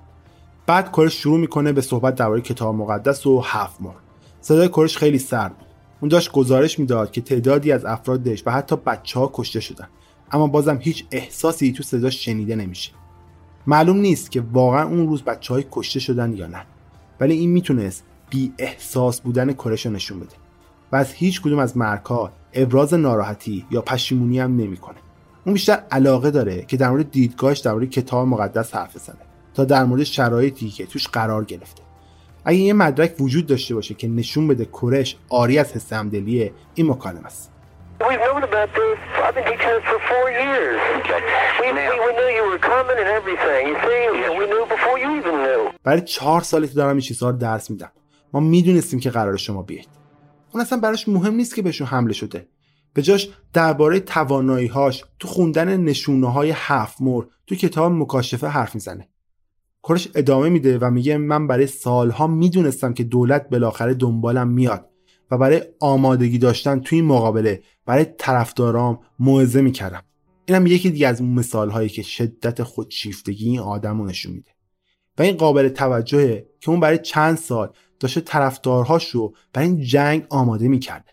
بعد کرش شروع می‌کنه به صحبت درباره کتاب مقدس و هفت مار صدای کرش خیلی سرد بود. اون داشت گزارش می‌داد که تعدادی از افرادش و حتی بچه ها کشته شدن. اما بازم هیچ احساسی تو صداش شنیده نمیشه. معلوم نیست که واقعا اون روز بچه های کشته شدن یا نه. ولی این می‌تونست بی احساس بودن کرش نشون بده و از هیچ کدوم از مرکا ابراز ناراحتی یا پشیمونی هم نمی‌کنه اون بیشتر علاقه داره که در مورد دیدگاهش در مورد کتاب مقدس حرف بزنه تا در مورد شرایطی که توش قرار گرفته اگه یه مدرک وجود داشته باشه که نشون بده کرش آری از حس همدلیه این مکالمه است We've known about this. I've been teaching this for four years. We, we, we knew you were coming and everything. You see, we knew before you even knew. برای چهار سالی که دارم این چیزها رو درس میدم ما می‌دونستیم که قرار شما بیاید اون اصلا براش مهم نیست که بهشون حمله شده. به جاش درباره تواناییهاش تو خوندن نشونه های هفت مور تو کتاب مکاشفه حرف می‌زنه. کرش ادامه میده و میگه من برای سالها می‌دونستم که دولت بالاخره دنبالم میاد و برای آمادگی داشتن توی این مقابله برای طرفدارام موعظه می‌کردم. اینم یکی دیگه از اون مثال هایی که شدت خودشیفتگی این آدم رو نشون میده. و این قابل توجهه که اون برای چند سال داشته طرفدارهاش رو برای این جنگ آماده می‌کرده.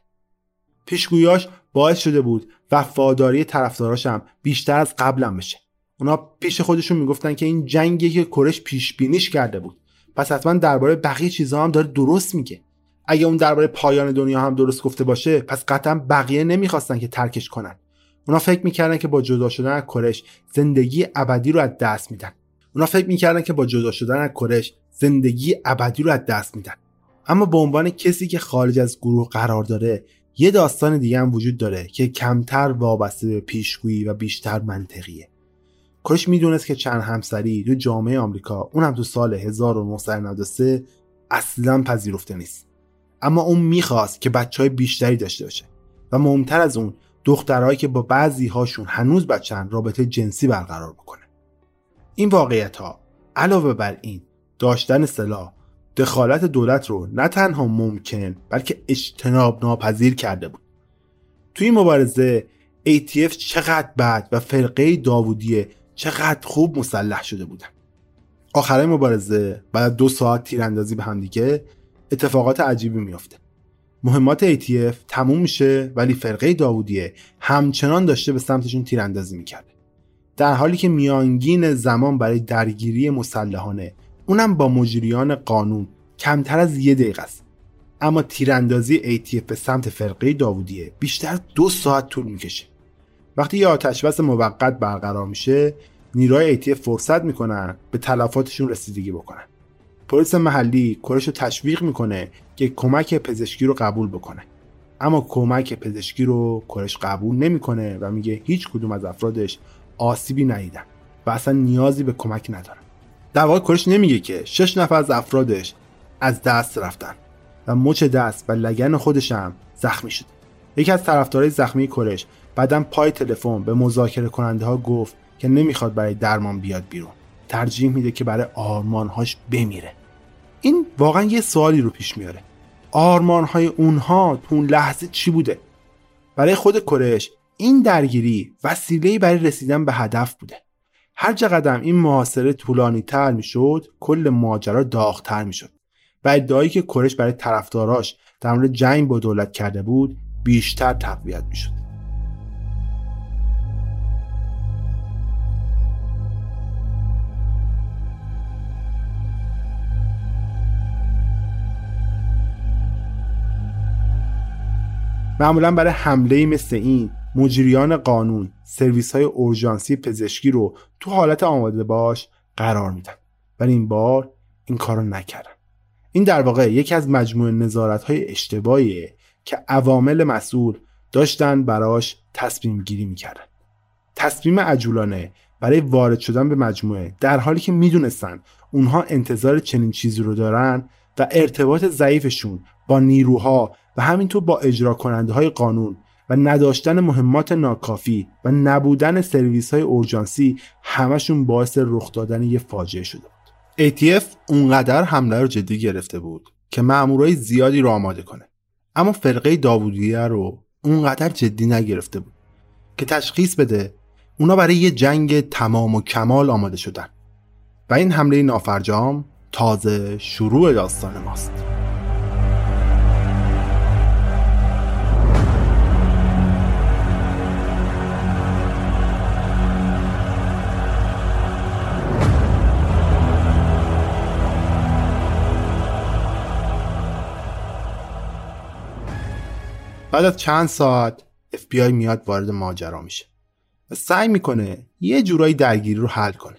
پیشگویاش باعث شده بود وفاداری طرفداراش هم بیشتر از قبلم بشه. اونا پیش خودشون می‌گفتن که این جنگی که کرش پیش بینیش کرده بود. پس حتما درباره بقیه چیزها هم داره درست میگه. اگه اون درباره پایان دنیا هم درست گفته باشه پس قطعا بقیه نمی‌خواستن که ترکش کنن. اونا فکر می‌کردن که با جدا شدن از کرش زندگی ابدی رو از دست میدن. اونا فکر می‌کردن که با جدا شدن از کرش زندگی ابدی رو از دست میدن. اما به عنوان کسی که خارج از گروه قرار داره یه داستان دیگه هم وجود داره که کمتر وابسته به پیشگویی و بیشتر منطقیه. کرش می‌دونست که چند همسری تو جامعه آمریکا اون هم تو سال 1993 اصلا پذیرفته نیست. اما اون می‌خواست که بچه های بیشتری داشته باشه و مهمتر از اون دخترهایی که با بعضی هاشون هنوز بچن رابطه جنسی برقرار بکنه. این واقعیت ها علاوه بر این داشتن سلاح دخالت دولت رو نه تنها ممکن بلکه اجتناب ناپذیر کرده بود. توی این مبارزه ATF چقدر بد و فرقه داوودیه چقدر خوب مسلح شده بودن. آخرای مبارزه بعد دو ساعت تیراندازی به همدیگه اتفاقات عجیبی میافته. مهمات ATF تموم میشه ولی فرقه داوودیه همچنان داشته به سمتشون تیراندازی می‌کرده. در حالی که میانگین زمان برای درگیری مسلحانه اونم با مجریان قانون کمتر از یه دقیقه است. اما تیراندازی ATF به سمت فرقه داوودیه بیشتر دو ساعت طول می‌کشه. وقتی یه آتش بس موقت برقرار میشه نیروهای ATF فرصت می‌کنن به تلفاتشون رسیدگی بکنن. پلیس محلی کرش رو تشویق می‌کنه که کمک پزشکی رو قبول بکنه. اما کمک پزشکی رو کرش قبول نمی‌کنه و میگه هیچ کدوم از افرادش آسیبی ندیدن و اصلا نیازی به کمک ندارن در واقع کرش نمیگه که شش نفر از افرادش از دست رفتن و مچ دست و لگن خودش هم زخمی شده. یکی از طرفدارای زخمی کرش بعدا پای تلفن به مذاکره کننده ها گفت که نمی‌خواد برای درمان بیاد بیرون. ترجیح میده که برای آرمانهاش بمیره. این واقعا یه سوالی رو پیش میاره. آرمانهای اونها تو اون لحظه چی بوده؟ برای خود کرش این درگیری وسیله‌ای برای رسیدن به هدف بوده. هر قدم این محاصره طولانی تر می‌شد کل ماجرا داغتر می‌شد و ادعایی که کرش برای طرفداراش در مورد جنگ با دولت کرده بود بیشتر تقویت می‌شد. معمولا برای حمله مثل این مجریان قانون سرویس های اورژانسی پزشکی رو تو حالت آماده باش قرار میدن. ولی این بار این کار رو نکردن. این در واقع یکی از مجموعه نظارت های اشتباهیه که عوامل مسئول داشتن براش تصمیم گیری می‌کردن. تصمیم عجولانه برای وارد شدن به مجموعه در حالی که می‌دونستن اونها انتظار چنین چیزی رو دارن و ارتباط ضعیفشون با نیروها و همینطور با اجرا کننده های قانون و نداشتن مهمات ناکافی و نبودن سرویس های اورژانسی همشون باعث رخ دادن یه فاجعه شده بود. ATF اونقدر حمله رو جدی گرفته بود که مامورای زیادی رو آماده کنه. اما فرقه داوودیه رو اونقدر جدی نگرفته بود که تشخیص بده اونا برای یه جنگ تمام و کمال آماده شدن و این حمله نافرجام تازه شروع داستان ماست. بعد از چند ساعت FBI میاد وارد ماجرا میشه و سعی می‌کنه یه جورایی درگیری رو حل کنه.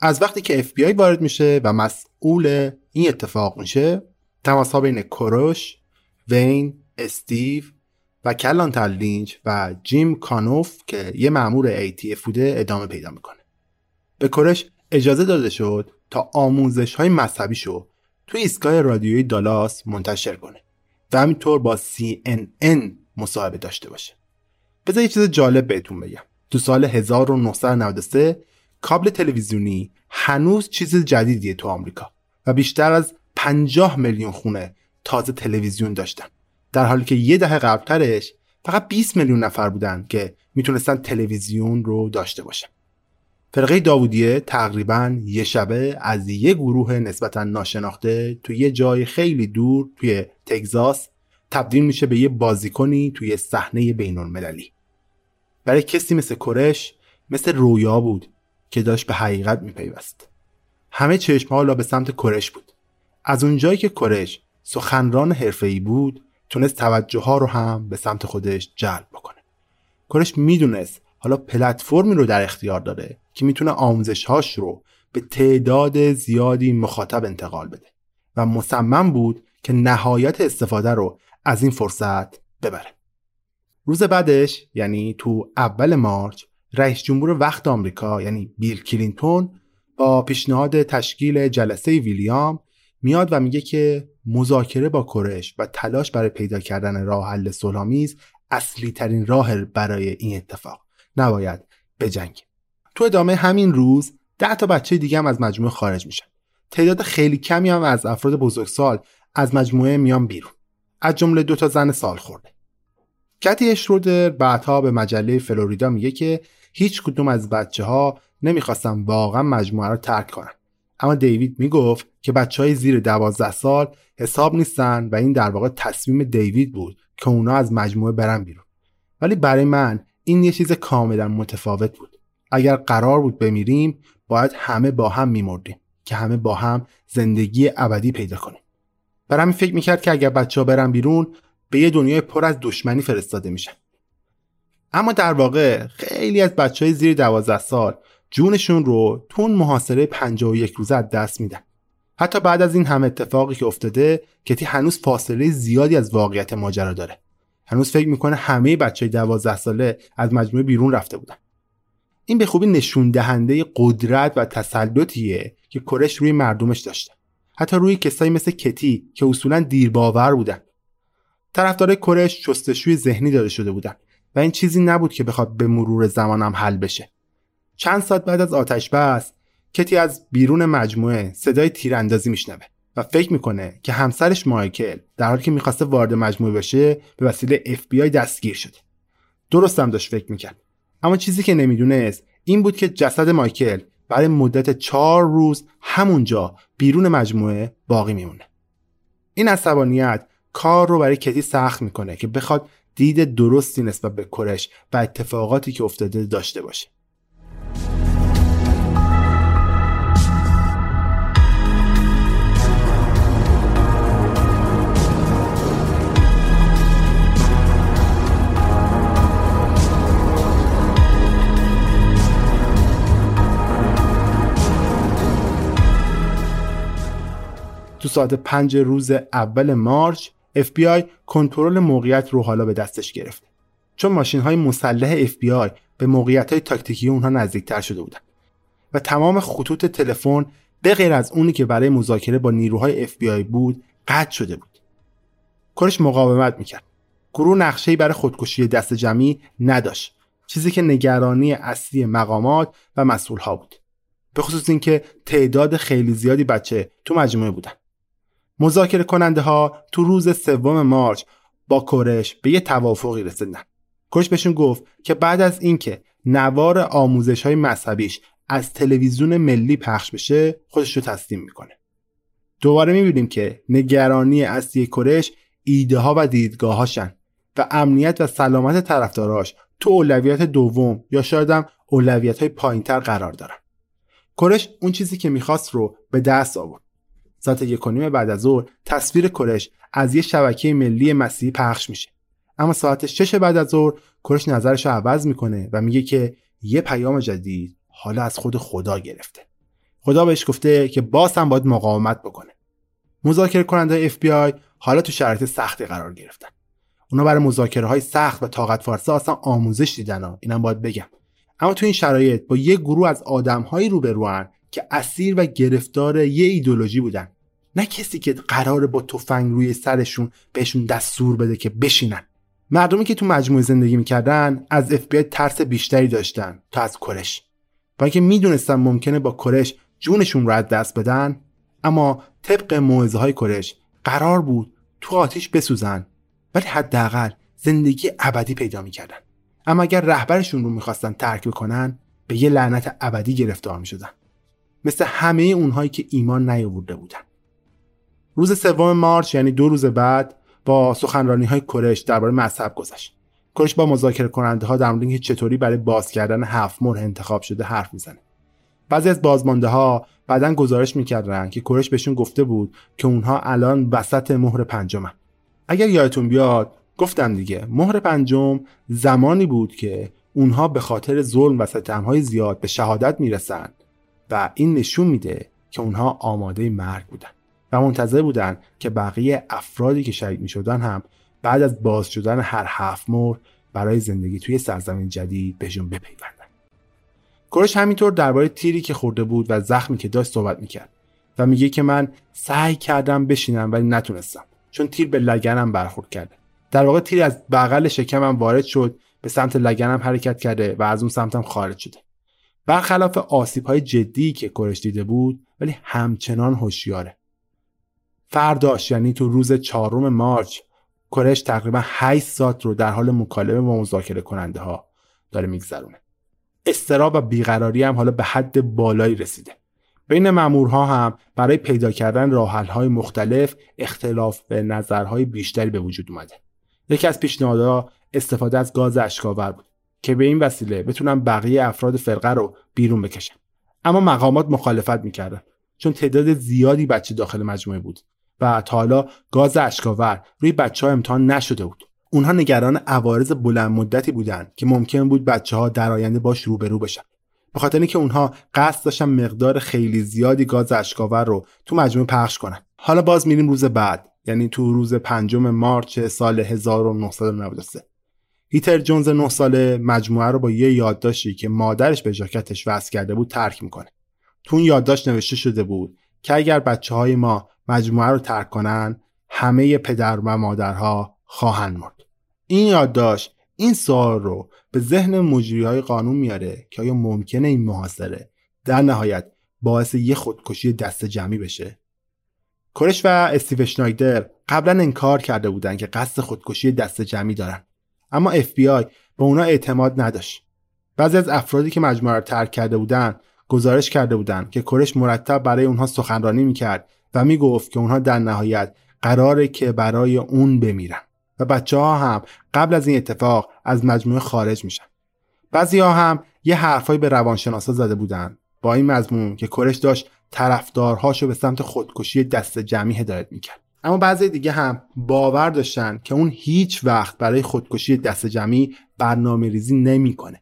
از وقتی که FBI وارد میشه و مسئول این اتفاق میشه تماس ها بین کروش، وین، استیو و کلان تلینج و جیم کانوف که یه معمور ATF بوده ادامه پیدا می‌کنه. به کورش اجازه داده شد تا آموزش های مذهبی شو توی ایستگاه رادیویی دالاس منتشر کنه. و همینطور با CNN مصاحبه داشته باشه. بذار یه چیز جالب بهتون بگم. تو سال 1993 کابل تلویزیونی هنوز چیز جدیدیه تو آمریکا و بیشتر از 50 میلیون خونه تازه تلویزیون داشتن. در حالی که یه دهه قبلترش فقط 20 میلیون نفر بودن که می‌تونستن تلویزیون رو داشته باشن. فرقه داوودیه تقریبا یه شبه از یه گروه نسبتا ناشناخته توی یه جای خیلی دور توی تگزاس تبدیل میشه به یه بازیکنی توی صحنه بین المللی برای کسی مثل کرش مثل رویا بود که داشت به حقیقت میپیوست. همه چشم حالا به سمت کرش بود. از اونجایی که کرش سخنران حرفه‌ای بود تونست توجه ها رو هم به سمت خودش جلب بکنه. کرش می‌دونست حالا پلتفرمی رو در اختیار داره که می‌تونه آموزش هاش رو به تعداد زیادی مخاطب انتقال بده. و مصمم بود که نهایت استفاده رو از این فرصت ببره. روز بعدش یعنی تو اول مارچ رئیس جمهور وقت آمریکا یعنی بیل کلینتون با پیشنهاد تشکیل جلسه ویلیام میاد و میگه که مذاکره با کرش و تلاش برای پیدا کردن راه حل صلحآمیز اصلی ترین راه برای این اتفاق. نباید بجنگیم. تو ادامه همین روز ده تا بچه دیگه هم از مجموعه خارج میشن. تعداد خیلی کمی هم از افراد بزرگسال از مجموعه میان بیرون. از جمله دو تا زن سال خورده. کتی اشرودر بعدها به مجله فلوریدا میگه که هیچ کدوم از بچه ها نمی‌خواستن واقعا مجموعه رو ترک کنن. اما دیوید می‌گفت که بچه های زیر دوازده سال حساب نیستن و این در واقع تصمیم دیوید بود که اونا از مجموعه برن بیرون. ولی برای من این یه چیز کاملا متفاوت بود. اگر قرار بود بمیریم باید همه با هم میمردیم که همه با هم زندگی ابدی پیدا کنیم. برای همین فکر می‌کرد که اگر بچه ها برن بیرون به یه دنیای پر از دشمنی فرستاده میشن. اما در واقع خیلی از بچه های زیر دوازده سال جونشون رو تو اون محاصره 51 روزه از دست میدن. حتی بعد از این همه اتفاقی که افتاده کتی هنوز فاصله زیادی از واقعیت ماجرا داره. هنوز فکر می‌کنه همه بچه 12 ساله از مجموعه بیرون رفته بودن. این به خوبی نشون دهنده قدرت و تسلطیه که کرش روی مردمش داشته. حتی روی کسایی مثل کتی که اصولا دیرباور بودن. طرفدارای کرش شستشوی ذهنی داده شده بودن و این چیزی نبود که بخواد به مرور زمانم حل بشه. چند ساعت بعد از آتش بس کتی از بیرون مجموعه صدای تیراندازی میشنوه. و فکر می‌کنه که همسرش مایکل در حالی که می‌خواسته وارد مجموعه بشه به وسیله FBI دستگیر شده. درست هم داشت فکر می‌کرد. اما چیزی که نمی‌دونست این بود که جسد مایکل برای مدت چهار روز همونجا بیرون مجموعه باقی میمونه. این عصبانیت کار رو برای کتی سخت می‌کنه که بخواد دید درستی نسبت به کرش و اتفاقاتی که افتاده داشته باشه. ساعت پنج روز اول مارچ FBI کنترل موقعیت رو حالا به دستش گرفته چون ماشین های مسلح FBI به موقعیت های تاکتیکی اونها نزدیکتر شده بودن. و تمام خطوط تلفن به غیر از اونی که برای مذاکره با نیروهای FBI بود قطع شده بود. کارش مقاومت می‌کرد. گروه نقشه‌ای برای خودکشی دست جمعی نداشت. چیزی که نگرانی اصلی مقامات و مسئولها بود. به خصوص اینکه تعداد خیلی زیادی بچه تو مجموعه بودن. مذاکره کننده ها تو روز سوم مارچ با کورش به یه توافقی رسیدن. کورش بهشون گفت که بعد از اینکه نوار آموزش های مذهبیش از تلویزیون ملی پخش بشه خودش رو تسلیم می‌کنه. دوباره می‌بینیم که نگرانی اصلی کورش ایده ها و دیدگاهاشن و امنیت و سلامت طرفداراش تو اولویت دوم یا شاید هم اولویت های پایینتر قرار دارن. کورش اون چیزی که می‌خواست رو به دست آورد. ساعت یک بعد از ظهر تصویر کرش از یه شبکه ملی مسیحی پخش میشه. اما ساعت 6 بعد از ظهر کرش نظرش رو عوض می‌کنه و میگه که یه پیام جدید حالا از خود خدا گرفته. خدا بهش گفته که باز هم باید مقاومت بکنه. مذاکره کننده FBI حالا تو شرایط سختی قرار گرفتن. اونا برای مذاکره های سخت و طاقت فرسا اصلا آموزش دیدن ها. اینم باید بگم. اما تو این شرایط با یه گروه از آدمهایی روبروان که اسیر و گرفتار یه ایدولوژی بودن. نه کسی که قراره با تفنگ روی سرشون بهشون دستور بده که بشینن. مردمی که تو مجموعه زندگی می‌کردن از اف ترس بیشتری داشتن تا از کرش. و اینکه می‌دونستن ممکنه با کرش جونشون رو از دست بدن اما طبق موعظه های کرش قرار بود تو آتیش بسوزن ولی حداقل زندگی ابدی پیدا می‌کردن. اما اگر رهبرشون رو می‌خواستن ترک بکنن به یه لعنت ابدی گرفتار می‌شدن. مثل همه اونهایی که ایمان نیاورده بودن. روز سوم مارچ یعنی دو روز بعد با سخنرانی های کرش درباره مذهب گذشت. کرش با مذاکره کننده ها در مورد چطوری برای باز کردن هفت انتخاب شده حرف می‌زنه. بعضی از بازمانده ها بعدا گزارش می‌کردن که کرش بهشون گفته بود که اونها الان وسط مهر پنجمن. اگر یادتون بیاد گفتم دیگه مهر پنجم زمانی بود که اونها به خاطر ظلم و ستمهای زیاد به شهادت می‌رسن و این نشون میده که اونها آماده مرگ بودن و منتظر بودن که بقیه افرادی که شهید می‌شدن هم بعد از باز شدن هر هفت مهر برای زندگی توی سرزمین جدید بهشون بپیوندن. کرش همینطور درباره تیری که خورده بود و زخمی که داشت صحبت می‌کرد و میگه که من سعی کردم بشینم ولی نتونستم چون تیر به لگنم برخورد کرده. در واقع تیر از بغل شکمم وارد شد به سمت لگنم حرکت کرده و از اون سمتم خارج شده. برخلاف آسیب های جدی که کرش دیده بود ولی همچنان هوشیاره. فرداش یعنی تو روز چهارم مارچ کرش تقریبا 8 ساعت رو در حال مکالمه با مذاکره کننده ها داره میگذرونه. استراب و بیقراری هم حالا به حد بالایی رسیده. بین مامورها هم برای پیدا کردن های مختلف اختلاف به نظرهای بیشتری به وجود اومده. یکی از پیشنهادها استفاده از گاز اشکاور بود. که به این وسیله بتونن بقیه افراد فرقه رو بیرون بکشن اما مقامات مخالفت می‌کردن چون تعداد زیادی بچه داخل مجموعه بود و تا حالا گاز اشکاور روی بچه ها امتحان نشده بود. اونها نگران عوارض بلند مدتی بودند که ممکن بود بچه ها در آینده باش روبرو بشن. به خاطر اینکه اونها قصد داشتن مقدار خیلی زیادی گاز اشکاور رو تو مجموعه پخش کنن. حالا باز میریم روز بعد یعنی تو روز پنجم مارچ سال 1993 هیتر جونز 9 ساله مجموعه رو با یه یادداشتی که مادرش به ژاکتش وصل کرده بود ترک می‌کنه. تو اون یادداشت نوشته شده بود که اگر بچه های ما مجموعه رو ترک کنن همه پدر و مادرها خواهند مرد. این یادداشت این سوال رو به ذهن مجری های قانون میاره که آیا ممکنه این محاصره در نهایت باعث یه خودکشی دست جمعی بشه؟ کرش و استیو شنایدر قبلا انکار کرده بودن که قصد خودکشی دست جمعی دارن. اما FBI به اونا اعتماد نداشت. بعضی از افرادی که مجموعه رو ترک کرده بودن گزارش کرده بودند که کرش مرتب برای اونها سخنرانی می‌کرد و می‌گفت که اونها در نهایت قراره که برای اون بمیرن. و بچه ها هم قبل از این اتفاق از مجموعه خارج میشن. بعضی ها هم یه حرفایی به روانشناسا زده بودن با این مضمون که کرش داشت طرفدارهاشو به سمت خودکشی دست جمعی هدایت می‌کرد. اما بعضی دیگه هم باور داشتن که اون هیچ وقت برای خودکشی دست جمعی برنامه ریزی نمی‌کنه.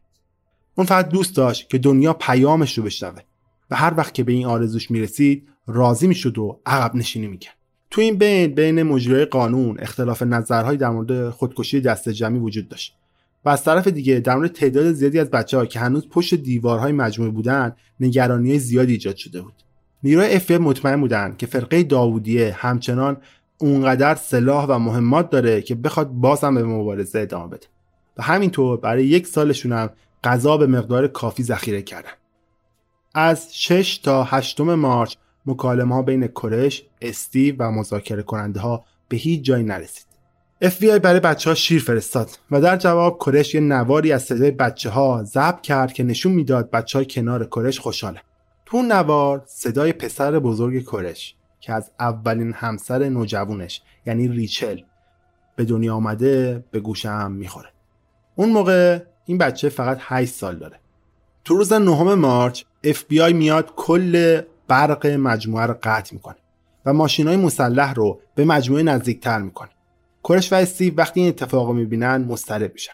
اون فقط دوست داشت که دنیا پیامش رو بشنوه و هر وقت که به این آرزوش می‌رسید راضی می‌شد و عقب نشینی می‌کرد. تو این بین بین مجریای قانون اختلاف نظرهایی در مورد خودکشی دست جمعی وجود داشت و از طرف دیگه در مورد تعداد زیادی از بچه ها که هنوز پشت دیوارهای مجموعه بودن نگرانی زیادی ایجاد شده بود نیروی اف مطمئن بودن که فرقه داوودیه همچنان اونقدر سلاح و مهمات داره که بخواد باز هم به مبارزه ادامه بده و همینطور برای یک سالشون هم غذا به مقدار کافی ذخیره کردن از 6 تا 8 مارچ مکالمه ها بین کرش، استیو و مذاکره کننده ها به هیچ جایی نرسید. FBI برای بچه ها شیر فرستاد و در جواب کرش یه نواری از صدای بچه ها ضبط کرد که نشون می‌داد بچه های کنار کرش خوشحاله. تو نوار صدای پسر بزرگ کرش که از اولین همسر نوجوونش یعنی ریچل به دنیا آمده به گوشم می‌خوره. اون موقع این بچه فقط 8 سال داره. تو روز نهم مارچ FBI میاد کل برق مجموعه رو قطع می‌کنه و ماشین های مسلح رو به مجموعه نزدیکتر می‌کنه کورش و استیو وقتی این اتفاق رو می‌بینن مضطرب میشن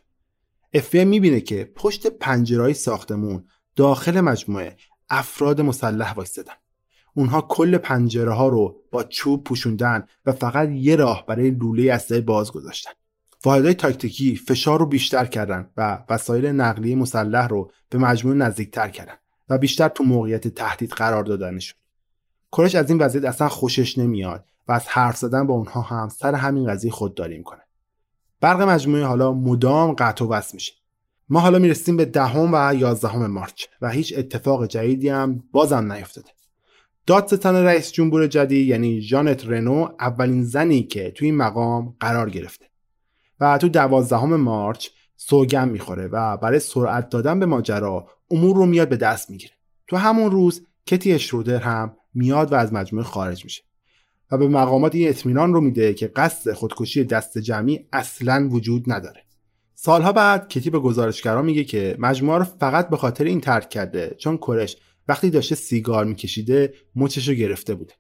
اف می‌بینه که پشت پنجرهای ساختمون داخل مجموعه افراد مسلح وایستدن اونها کل پنجره ها رو با چوب پوشوندن و فقط یه راه برای لوله اسلحه باز گذاشتن. واحدهای تاکتیکی فشار رو بیشتر کردن و وسایل نقلیه مسلح رو به مجموعه نزدیکتر کردن و بیشتر تو موقعیت تهدید قرار دادنشون. کرش از این وضعیت اصلا خوشش نمیاد و از حرف زدن با اونها هم سر همین قضیه خودداری می‌کنه. برق مجموعه حالا مدام قطع و وصل میشه. ما حالا می‌رسیم به دهم و یازدهم مارچ و هیچ اتفاق جدیدی هم بازم نیفتاده. دادستان رئیس جمهور جدید یعنی جانت رنو اولین زنی که توی این مقام قرار گرفته. و تو دوازدهم مارچ سوگن می‌خوره و برای سرعت دادن به ماجرا امور رو میاد به دست می‌گیره. تو همون روز کتی اشرودر هم میاد و از مجموعه خارج میشه و به مقامات این اطمینان رو میده که قصد خودکشی دست جمعی اصلا وجود نداره. سالها بعد کتی به گزارشگران میگه که مجموعه رو فقط به خاطر این ترک کرده چون کرش وقتی داشته سیگار میکشیده مچش رو گرفته بوده.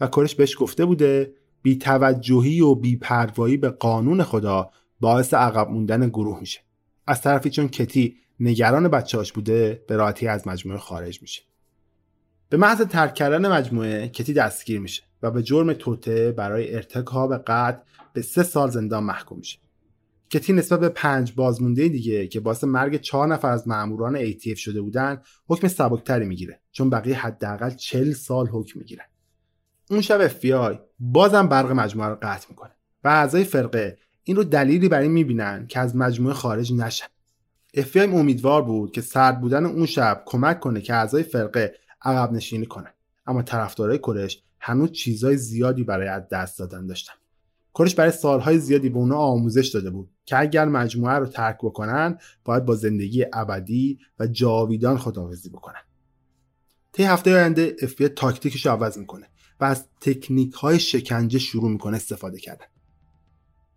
و کرش بهش گفته بوده بی توجهی و بی پروایی به قانون خدا باعث عقب موندن گروه میشه. از طرفی چون کتی نگران بچهاش بوده به راحتی از مجموعه خارج میشه. به محض ترک کردن مجموعه کتی دستگیر میشه و به جرم توته برای ارتکاب قتل به سه سال زندان محکوم میشه. کتی نسبت به پنج بازمونده دیگه که باعث مرگ چهار نفر از ماموران ATF شده بودن حکم سبکتری می‌گیره. چون بقیه حداقل چل سال حکم می‌گیرن. اون شب FBI بازم برق مجموعه رو قطع می‌کنه و اعضای فرقه این رو دلیلی برای می‌بینن که از مجموعه خارج نشن. FBI امیدوار بود که سرد بودن اون شب کمک کنه که اعضای فرقه عقب نشینی کنن. اما طرفدارای کرش هنوز چیزای زیادی برای از دست دادن داشتن. کرش برای سالهای زیادی به اونا آموزش داده بود که اگر مجموعه رو ترک بکنن باید با زندگی ابدی و جاویدان خداحافظی بکنن. طی هفته آینده FBI تاکتیکش رو عوض می‌کنه و از تکنیک های شکنجه شروع می‌کنه استفاده کردن.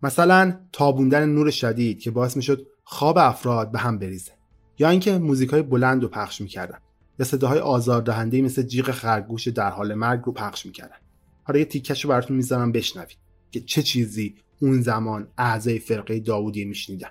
مثلا تابوندن نور شدید که باعث می‌شد خواب افراد به هم بریزه یا اینکه موزیک های بلند رو پخش می‌کردن یا صداهای آزاردهنده مثل جیغ خرگوش در حال مرگ رو پخش می‌کردن. حالا یه تیکش رو براتون می‌ذارم بشنوید. که چه چیزی اون زمان اعضای فرقه داوودی میشنیدن.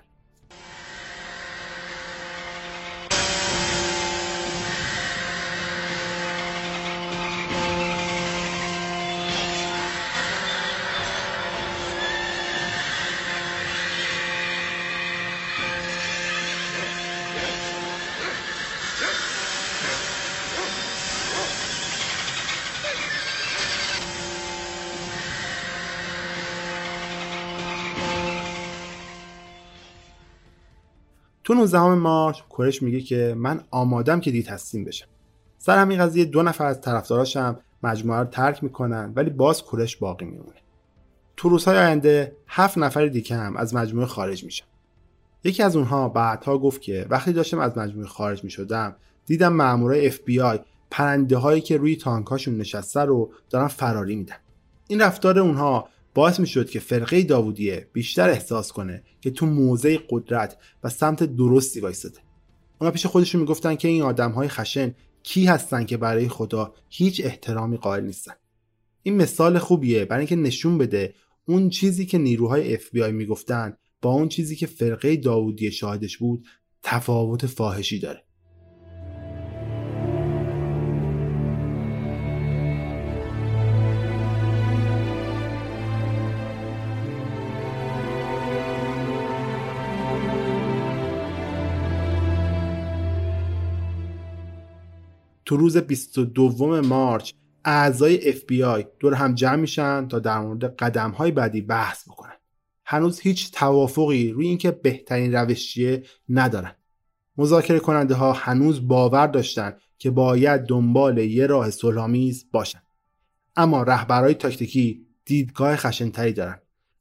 تو 19 مارچ کورش میگه که من آمادم که دی تسلیم بشم. سر همین قضیه دو نفر از طرفداراشم مجموعه رو ترک می‌کنن ولی باز کورش باقی میمونه. تو روزهای آینده هفت نفر دیگه هم از مجموعه خارج میشن. یکی از اونها بعدها گفت که وقتی داشتم از مجموعه خارج می‌شدم دیدم مامورای اف بی آی پرنده هایی که روی تانکاشون نشسته رو دارن فراری میدن. این رفتار اونها باعث می شد که فرقه داوودیه بیشتر احساس کنه که تو موضع قدرت و سمت درستی وایستده اونا پیش خودشون می‌گفتن که این آدم های خشن کی هستن که برای خدا هیچ احترامی قائل نیستن. این مثال خوبیه برای اینکه نشون بده اون چیزی که نیروهای اف بی آی می‌گفتن با اون چیزی که فرقه داوودی شاهدش بود تفاوت فاحشی داره. تو روز 22 مارچ اعضای FBI دور هم جمع میشن تا در مورد قدم های بعدی بحث بکنن. هنوز هیچ توافقی روی اینکه بهترین روش چیه ندارن. مذاکره کننده ها هنوز باور داشتن که باید دنبال یه راه صلحآمیز باشن. اما رهبرهای تاکتیکی دیدگاه خشنتری دارن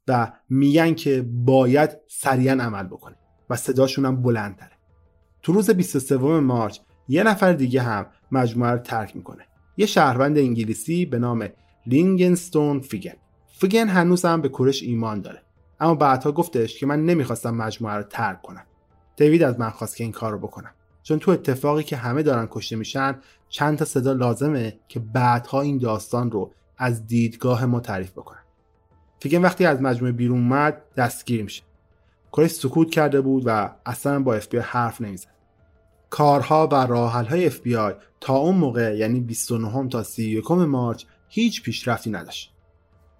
و میگن که باید سریعا عمل بکنه و صداشون هم بلندتره. تو روز 23 March یه نفر دیگه هم مجموعه رو ترک می‌کنه. یه شهروند انگلیسی به نام لیوینگستون فیگن. فیگن هنوز هم به کورش ایمان داره. اما بعدها گفتش که من نمی‌خواستم مجموعه رو ترک کنم. دیوید از من خواست که این کار رو بکنم. چون تو اتفاقی که همه دارن کشته میشن چند تا صدا لازمه که بعدها این داستان رو از دیدگاه ما تعریف بکنم فیگن وقتی از مجموعه بیرون اومد دستگیر میشه. کرش سکوت کرده بود و اصلا با اف حرف نمی‌زد. کارها و راه حل های اف تا اون موقع یعنی 29 تا 31 March هیچ پیشرفتی نداشت.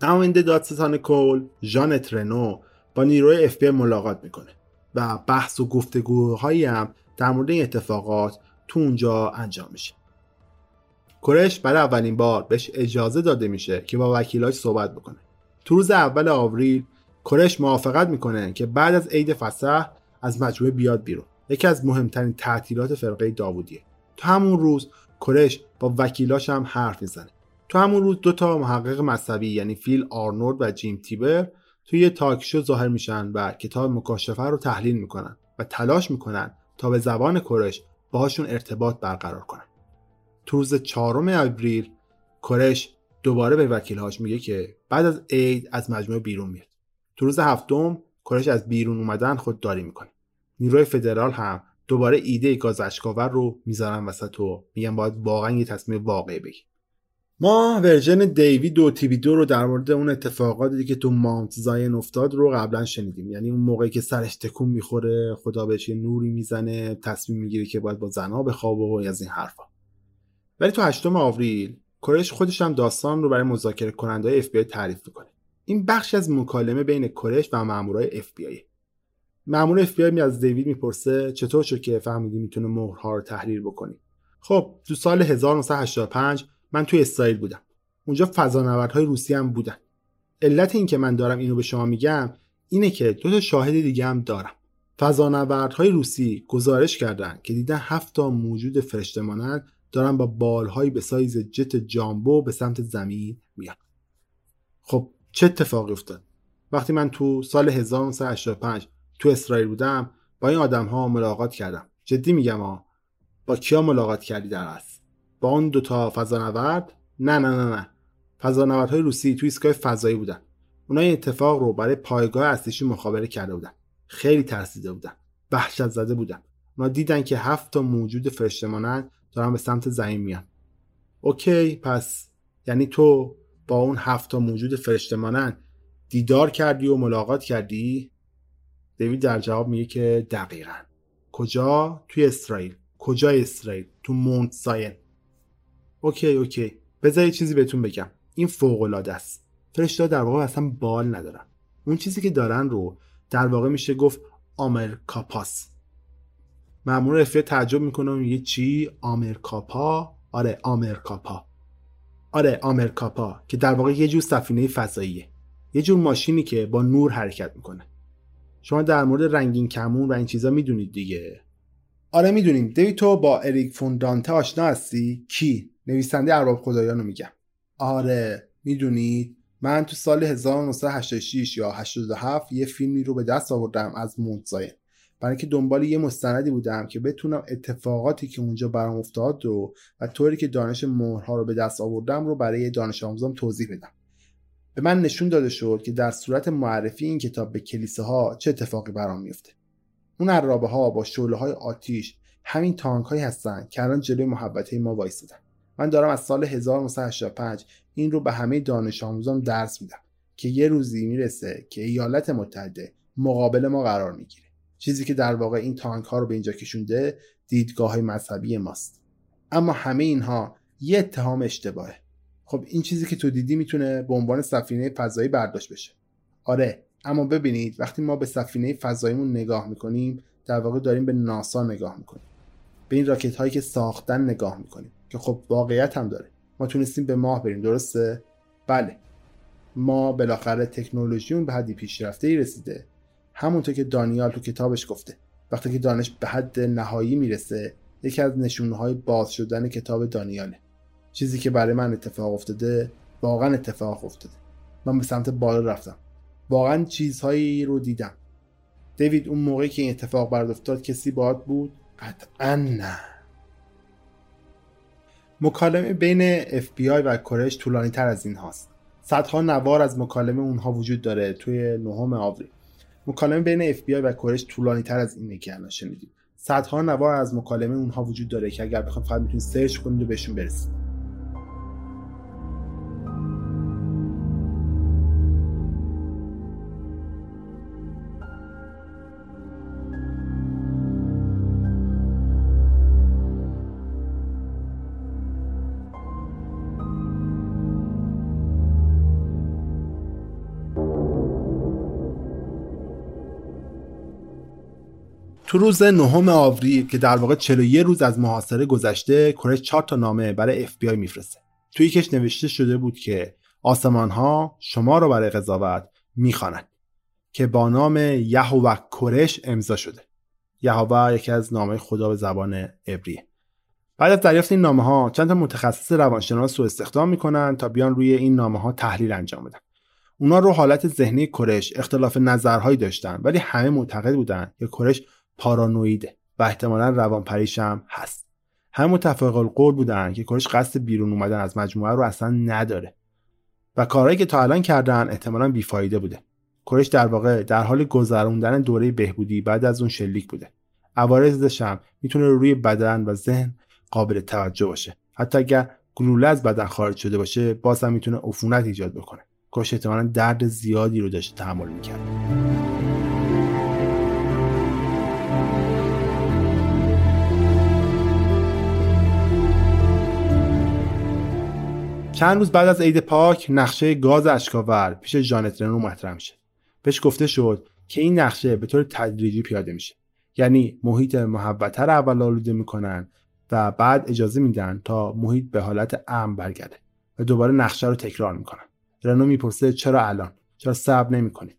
نماینده دادستان کل ژانت رنو با نیروی اف ملاقات می‌کنه و بحث و گفتگوهایی هم در مورد این اتفاقات تو اونجا انجام میشه. کرش برای اولین بار بهش اجازه داده میشه که با وکیلاش صحبت بکنه. تو روز اول آوریل کرش موافقت می‌کنه که بعد از عید فسح از مجموعه بیاد بیرون. یکی از مهمترین تعطیلات فرقه داوودیه. تو همون روز کرش با وکیلاش هم حرف می‌زنه. تو همون روز دو تا محقق مذهبی یعنی فیل آرنولد و جیم تیبر توی یه تاکشو ظاهر میشن و کتاب مکاشفه رو تحلیل می‌کنن و تلاش می‌کنن تا به زبان کرش باهاشون ارتباط برقرار کنن. تو روز چهارم آوریل کرش دوباره به وکیلهاش میگه که بعد از عید از مجموعه بیرون میاد. تو روز هفتم کرش از بیرون اومدن خودداری می‌کنه. نیروی فدرال هم دوباره ایده گاز اشکاور رو می‌ذارن وسط و میگن باید واقعا یه تصمیم واقعی بگیر ما ورژن دیوید و تیوی دو رو در مورد اون اتفاقاتی که تو مانت زاین افتاد رو قبلا شنیدیم. یعنی اون موقعی که سرش تکون می‌خوره خدا بهش یه نوری می‌زنه تصمیم می‌گیره که باید با زنها بخوابه و از این حرفا. ولی تو هشتم آوریل کرش خودش هم داستان رو برای مذاکره کننده اف تعریف می‌کنه. این بخش از مکالمه بین کرش و مامورای اف بی مامور اف بی از دیوید می‌پرسه چطور شد که فهمیدی می‌تونه مهرها رو تحریر بکنی؟ خب تو سال 1985 من توی اسرائیل بودم. اونجا فضانوردهای روسی هم بودن. علت این که من دارم اینو به شما میگم اینه که دو تا شاهد دیگه هم دارم. فضانوردهای روسی گزارش کردن که دیدن هفت تا موجود فرشته مانند دارن با بالهایی به سایز جت جامبو به سمت زمین میان. خب چه اتفاقی افتاد؟ وقتی من تو سال 1985 تو اسرائیل بودم با این آدم ها ملاقات کردم. جدی میگم ها با کیا ملاقات کردی در اصل با اون دوتا فضانورد؟ نه نه نه نه. فضانوردهای روسی تو ایستگاه فضایی بودن. اونا این اتفاق رو برای پایگاه اصلیشون مخابره کرده بودن. خیلی ترسیده بودن. وحشت زده بودن. اونا دیدن که هفت تا موجود فرشته دارن به سمت زمین میان. OK پس یعنی تو با اون هفت تا موجود فرشته دیدار کردی و ملاقات کردی؟ دیوید در جواب میگه که دقیقا. کجا؟ توی اسرائیل. کجا اسرائیل؟ تو Mount Zion. OK OK. بذار یه چیزی بهتون بگم. این فوق العاده است. فرشته در واقع اصلا بال ندارن. اون چیزی که دارن رو در واقع میشه گفت آمرکاپاس. مامور افیه تعجب می‌کنه و میگه چی؟ آمرکاپا؟ آره آمرکاپا. آره آمرکاپا که در واقع یه جور سفینه فضاییه. یه جور ماشینی که با نور حرکت می‌کنه. شما در مورد رنگین کمون و این چیزا می‌دونید دیگه. آره می‌دونیم. دیوید تو با اریک فوندانته آشنا هستی؟ کی؟ نویسنده ارباب خدایان رو میگم. آره می‌دونید. من تو سال 1986 یا 87 یه فیلمی رو به دست آوردم از مونتزاین برای اینکه دنبال یه مستندی بودم که بتونم اتفاقاتی که اونجا برام افتاد رو و طوری که دانش مهرها رو به دست آوردم رو برای دانش آموزام توضیح بدم. به من نشون داده شد که در صورت معرفی این کتاب به کلیسه ها چه اتفاقی برام میفته. اون عرابه ها با شعله های آتیش همین تانک هایی هستن که الان جلوی محبته ما وایستادن. من دارم از سال 1985 این رو به همه دانش آموزان درس میدم که یه روزی می‌رسه که ایالات متحده مقابل ما قرار می‌گیره. چیزی که در واقع این تانک ها رو به اینجا کشونده دیدگاه های مذهبی ماست. اما همه اینها یه اتهام اشتباهه. خب این چیزی که تو دیدی می‌تونه به عنوان سفینه فضایی برداشت بشه. آره اما ببینید وقتی ما به سفینه فضاییمون نگاه می‌کنیم در واقع داریم به ناسا نگاه می‌کنیم. به این راکت هایی که ساختن نگاه می‌کنیم که خب واقعیت هم داره. ما تونستیم به ماه بریم درسته؟ بله. ما بالاخره تکنولوژیمون به حدی پیشرفته ای رسیده. همونطور که دانیال تو کتابش گفته. وقتی که دانش به حد نهایی می‌رسه یکی از نشونه های باز شدن کتاب دانیاله. چیزی که برای من اتفاق افتاده واقعا اتفاق افتاده. من به سمت بالا رفتم. واقعا چیزهایی رو دیدم. دیوید اون موقعی که این اتفاق برد افتاد کسی باد بود؟ قطعا نه. مکالمه بین FBI و کرش طولانی تر از این هاست. صدها نوار از مکالمه اونها وجود داره توی نهم آوریل مکالمه بین FBI و کرش طولانی تر از اینه که الان شنیدیم صدها نوار از مکالمه اونها وجود داره که اگر بخوام فقط می‌تونید سرچ کنید و بهشون برسید. تو روز نهم آوریل که در واقع 41 روز از محاصره گذشته کرش 4 تا نامه برای اف بی آی میفرسته. توی یکش نوشته شده بود که آسمان ها شما رو برای قضاوت می‌خوانند که با نام یهوه کرش امضا شده. یهوه یکی از نامه خدا به زبان عبریه بعد از دریافت این نامه ها چند تا متخصص روانشناس رو استخدام می‌کنن تا بیان روی این نامه ها تحلیل انجام بدن. اونا رو حالت ذهنی کرش اختلاف نظرهایی داشتن ولی همه معتقد بودن که کرش پارانویده و احتمالا روانپریش هم هست. همه متفق القول بودن که کرش قصد بیرون اومدن از مجموعه رو اصلا نداره و کارهایی که تا الان کردن احتمالا بیفایده بوده. کرش در واقع در حال گذروندن دوره بهبودی بعد از اون شلیک بوده. عوارضش هم می‌تونه روی بدن و ذهن قابل توجه باشه. حتی اگر گلوله از بدن خارج شده باشه باز هم می‌تونه عفونت ایجاد بکنه. کاش احتمالا درد زیادی رو داشته تحمل می‌کرد. چند روز بعد از عید پاک نقشه گاز اشکاور پیش جانت رنو مطرح میشه. بهش گفته شد که این نقشه به طور تدریجی پیاده میشه. یعنی محیط محبتتر اول آلوده می‌کنن و بعد اجازه میدن تا محیط به حالت امن برگرده و دوباره نقشه رو تکرار می‌کنن. رنو می‌پرسه چرا الان؟ چرا صبر نمی‌کنی؟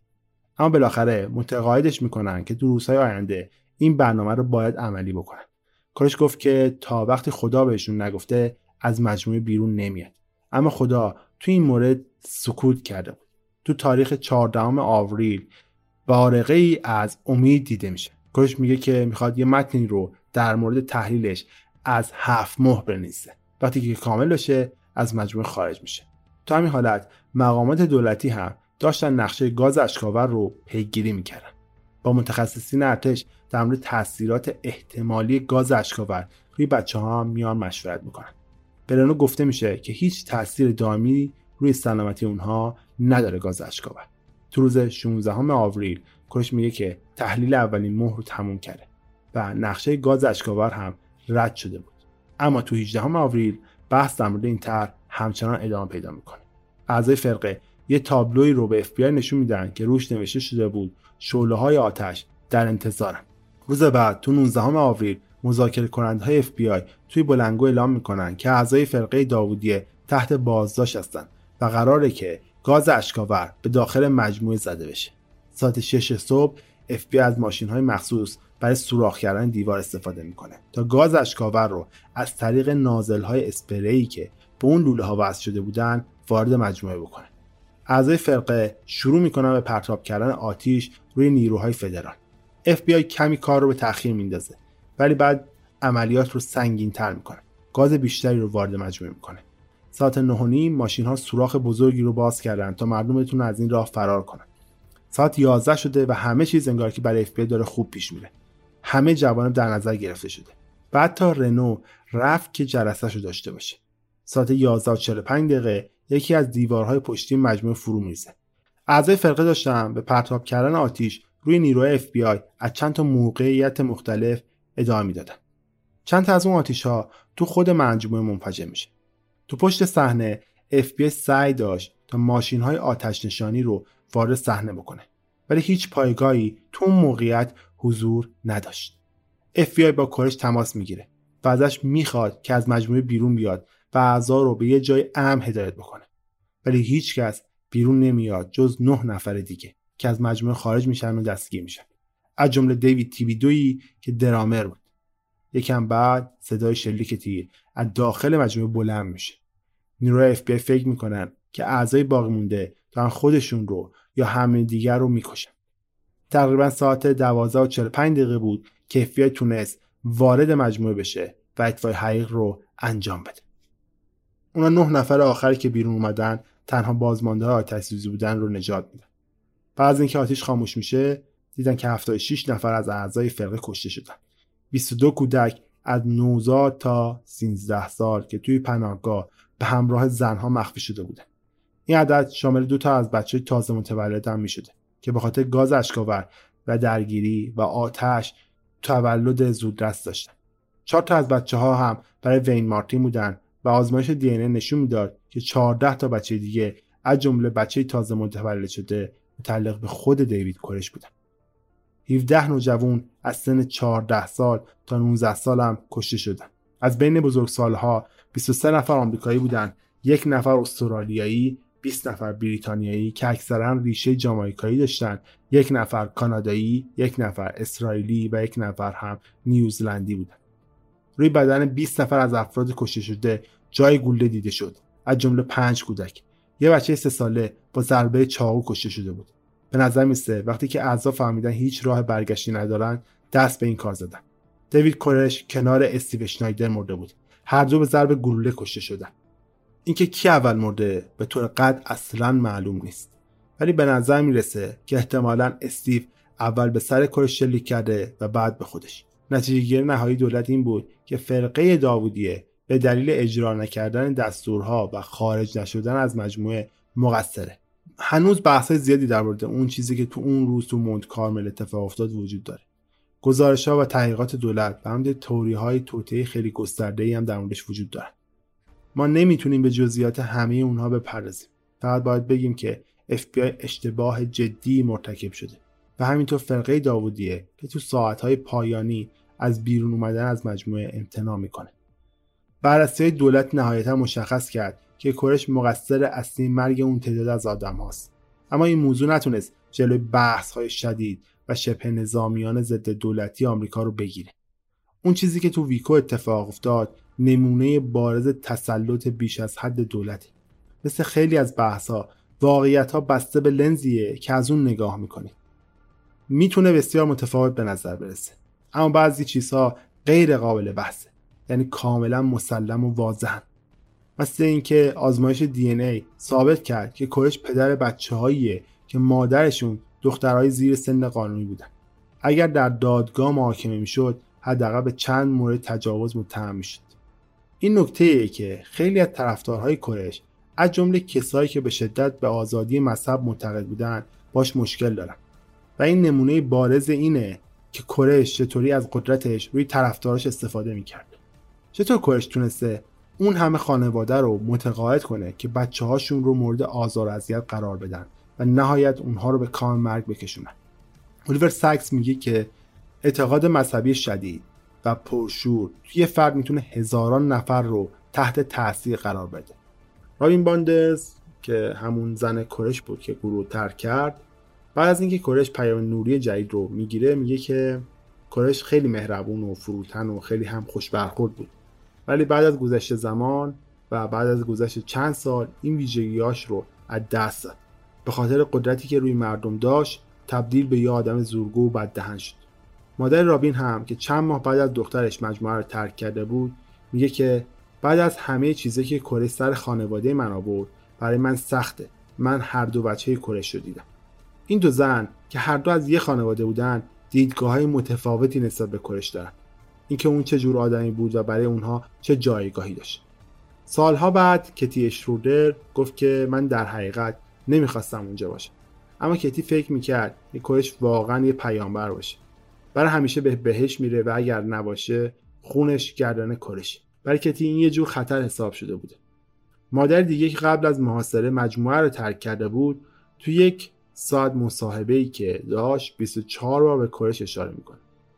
اما بالاخره متقاعدش می‌کنن که تو روزهای آینده این برنامه رو باید عملی بکنن. کارش گفت که تا وقتی خدا بهشون نگفته از مجموعه بیرون نمیاد. اما خدا تو این مورد سکوت کرده بود. تو تاریخ 14 آوریل بارقه ای از امید دیده میشه. کارش میگه که می‌خواد یه متنی رو در مورد تحلیلش از هفت مهر بنویسه. وقتی که کامل بشه از مجموعه خارج میشه. تو همین حالت مقامات دولتی هم داشتن نقشه گاز اشکاور رو پیگیری می‌کردن. با متخصصین ارتش در مورد تاثیرات احتمالی گاز اشکاور روی بچه ها میان مشورت می‌کنن. برنو گفته میشه که هیچ تاثیر دائمی روی سلامتی اونها نداره گاز اشکاور تو روز 16 آوریل کش میگه که تحلیل اولین مهر رو تموم کرده و نقشه گاز اشکاور هم رد شده بود. اما تو 18 آوریل بحث در مورد این طرح همچنان ادامه پیدا می‌کنه. اعضای فرقه یه تابلوی رو به اف نشون میدن که روش نوشته شده بود شعله های آتش در انتظارن. روز بعد تو 19 آوریل مذاکره کننده های اف توی بلندگو اعلام می‌کنن که اعضای فرقه داوودیه تحت بازداشت هستن و قراره که گاز اشک‌آور به داخل مجموعه زده بشه. ساعت 6 صبح اف از ماشین های مخصوص برای سوراخ کردن دیوار استفاده می‌کنه تا گاز اشک‌آور رو از طریق نازل های اسپری که به اون لوله ها وصل شده بودن وارد مجموعه بکنه اعضای فرقه شروع می‌کنن به پرتاب کردن آتیش روی نیروهای فدرال. اف کمی کار رو به تاخیر میندازه. ولی بعد عملیات رو سنگین تر می‌کنه. گاز بیشتری رو وارد مجموعه می‌کنه. ساعت نه ماشین ها سوراخ بزرگی رو باز کردن تا مردم بتونن از این راه فرار کنن. ساعت 11 شده و همه چیز انگار که برای اف داره خوب پیش میره. همه جوانب در نظر گرفته شده. بعد تا رنو رفت که جلسه رو داشته باشه. ساعت 11 و 45 دقیقه یکی از دیوارهای پشتی مجموعه فرو میرزه اعضای فرقه داشتن به پرتاب کردن آتیش روی نیروی اف بی از چند تا موقعیت مختلف ادامه می‌دادن. چند تا از اون آتیش ها تو خود مجموعه منفجر میشه. تو پشت صحنه بی سعی داشت تا ماشین های آتش نشانی رو وارد صحنه بکنه ولی هیچ پایگاهی تو اون موقعیت حضور نداشت. اف با کورش تماس می‌گیره و ازش می‌خواد که از مجموعه بیرون بیاد و اعضا رو به یه جای امن هدایت بکنه. ولی هیچکس بیرون نمیاد جز نه نفر دیگه که از مجموعه خارج میشن و دستگیر میشن. از جمله دیوید تیوی دویی که درامر بود. یکم بعد صدای شلیک تیر از داخل مجموعه بلند میشه. نیروی اف فکر می‌کنن که اعضای باقی مونده دارن خودشون رو یا همه دیگر رو می‌کشن. تقریبا ساعت 12 و 45 دقیقه بود که FBI تونست وارد مجموعه بشه و اطفای حقیق رو انجام بده. اونا نه نفر آخری که بیرون اومدن تنها بازمانده های آتش بودن رو نجات میدن. بعد از اینکه آتیش خاموش میشه دیدن که 76 نفر از اعضای فرقه کشته شدن. 22 کودک از 19 تا 13 سال که توی پناهگاه به همراه زنها مخفی شده بودن. این عدد شامل دو تا از بچه تازه متولد هم می‌شده که به خاطر گاز اشکاور و درگیری و آتش تولد زودرس داشتن. چهار تا از بچه ها هم برای وین مارتین بودن و آزمایش دی نشون می‌داد که 14 تا بچه دیگه از جمله بچه تازه متولد شده متعلق به خود دیوید کورش بودن. 17 نوجوان از سن 14 سال تا 19 سال هم کشته شدن. از بین بزرگسالها 23 نفر آمریکایی بودند یک نفر استرالیایی 20 نفر بریتانیایی که اکثرا ریشه جامایکایی داشتند یک نفر کانادایی یک نفر اسرائیلی و یک نفر هم نیوزلندی بودند روی بدن 20 نفر از افراد کشته شده جای گوله دیده شد. از جمله پنج کودک. یه بچه سه ساله با ضربه چاقو کشته شده بود. به نظر میسته وقتی که اعضا فهمیدن هیچ راه برگشتی ندارن دست به این کار زدن. دیوید کورش کنار استیو شنایدر مرده بود. هر دو به ضرب گلوله کشته شدن. اینکه کی اول مرده به طور قد اصلا معلوم نیست. ولی به نظر می‌رسه که احتمالا استیو اول به سر کورش شلیک کرده و بعد به خودش. نتیجه گیری نهایی دولت این بود که فرقه داوودیه به دلیل اجرا نکردن دستورها و خارج نشدن از مجموعه مقصره. هنوز بحث زیادی در مورد اون چیزی که تو اون روز تو مونت کارمل اتفاق افتاد وجود داره. گزارش ها و تحقیقات دولت و همده توری های خیلی گسترده ای هم در موردش وجود دارن ما نمی‌تونیم به جزئیات همه اونها بپردازیم. فقط باید بگیم که FBI اشتباه جدی مرتکب شده و همینطور فرقه داوودیه که تو ساعتهای پایانی از بیرون اومدن از مجموعه امتناع می‌کنه. بررسی دولت نهایتا مشخص کرد که کورش مقصر اصلی مرگ اون تعداد از آدم هاست. اما این موضوع نتونست جلوی بحث های شدید و شبه نظامیان ضد دولتی آمریکا رو بگیره. اون چیزی که تو ویکو اتفاق افتاد نمونه بارز تسلط بیش از حد دولتی. مثل خیلی از بحث ها واقعیت ها بسته به لنزیه که از اون نگاه می‌کنید. می‌تونه بسیار متفاوت به نظر برسه. اما بعضی چیزها غیر قابل بحثه. یعنی کاملا مسلم و واضحن. مثل اینکه آزمایش دی ای ثابت کرد که کورش پدر بچه که مادرشون دخترهای زیر سن قانونی بودن. اگر در دادگاه محاکمه می‌شد حداقل به چند مورد تجاوز متهم می‌شد. این نکته ایه که خیلی از طرفدارهای کورش از جمله کسایی که به شدت به آزادی مذهب معتقد بودن باش مشکل دارن. و این نمونه بارز اینه که کورش چطوری از قدرتش روی طرفداراش استفاده می‌کرد. چطور کورش تونسته اون همه خانواده رو متقاعد کنه که بچه هاشون رو مورد آزار و اذیت قرار بدن و نهایت اونها رو به کام مرگ بکشونن. الیور ساکس میگه که اعتقاد مذهبی شدید و پرشور توی فرد می‌تونه هزاران نفر رو تحت تاثیر قرار بده. رابین باندرز که همون زن کرش بود که گروه ترک کرد بعد از اینکه کرش پیام نوری جدید رو می‌گیره میگه که کرش خیلی مهربون و فروتن و خیلی هم خوش برخورد بود. ولی بعد از گذشت زمان و بعد از گذشت چند سال این ویژگیاش رو از دست داد. به خاطر قدرتی که روی مردم داشت تبدیل به یه آدم زورگو و بددهن شد. مادر رابین هم که چند ماه بعد از دخترش مجموعه رو ترک کرده بود میگه که بعد از همه چیزی که کره سر خانواده من آورد برای من سخته. من هر دو بچه کرش رو دیدم. این دو زن که هر دو از یه خانواده بودن دیدگاه های متفاوتی نسبت به کرش دارن. اینکه اون چه جور آدمی بود و برای اونها چه جایگاهی داشت. سالها بعد کتی اشرودر گفت که من در حقیقت نمی‌خواستم اونجا باشم. اما کتی فکر می‌کرد که کورش واقعا یه پیامبر باشه. برای همیشه به بهش میره و اگر نباشه خونش گردن کورش برای کتی این یه جور خطر حساب شده بوده. مادر دیگه که قبل از محاصره مجموعه رو ترک کرده بود تو یک ساعت مصاحبه ای که داشت 24 بار به کورش اشاره می‌کنه.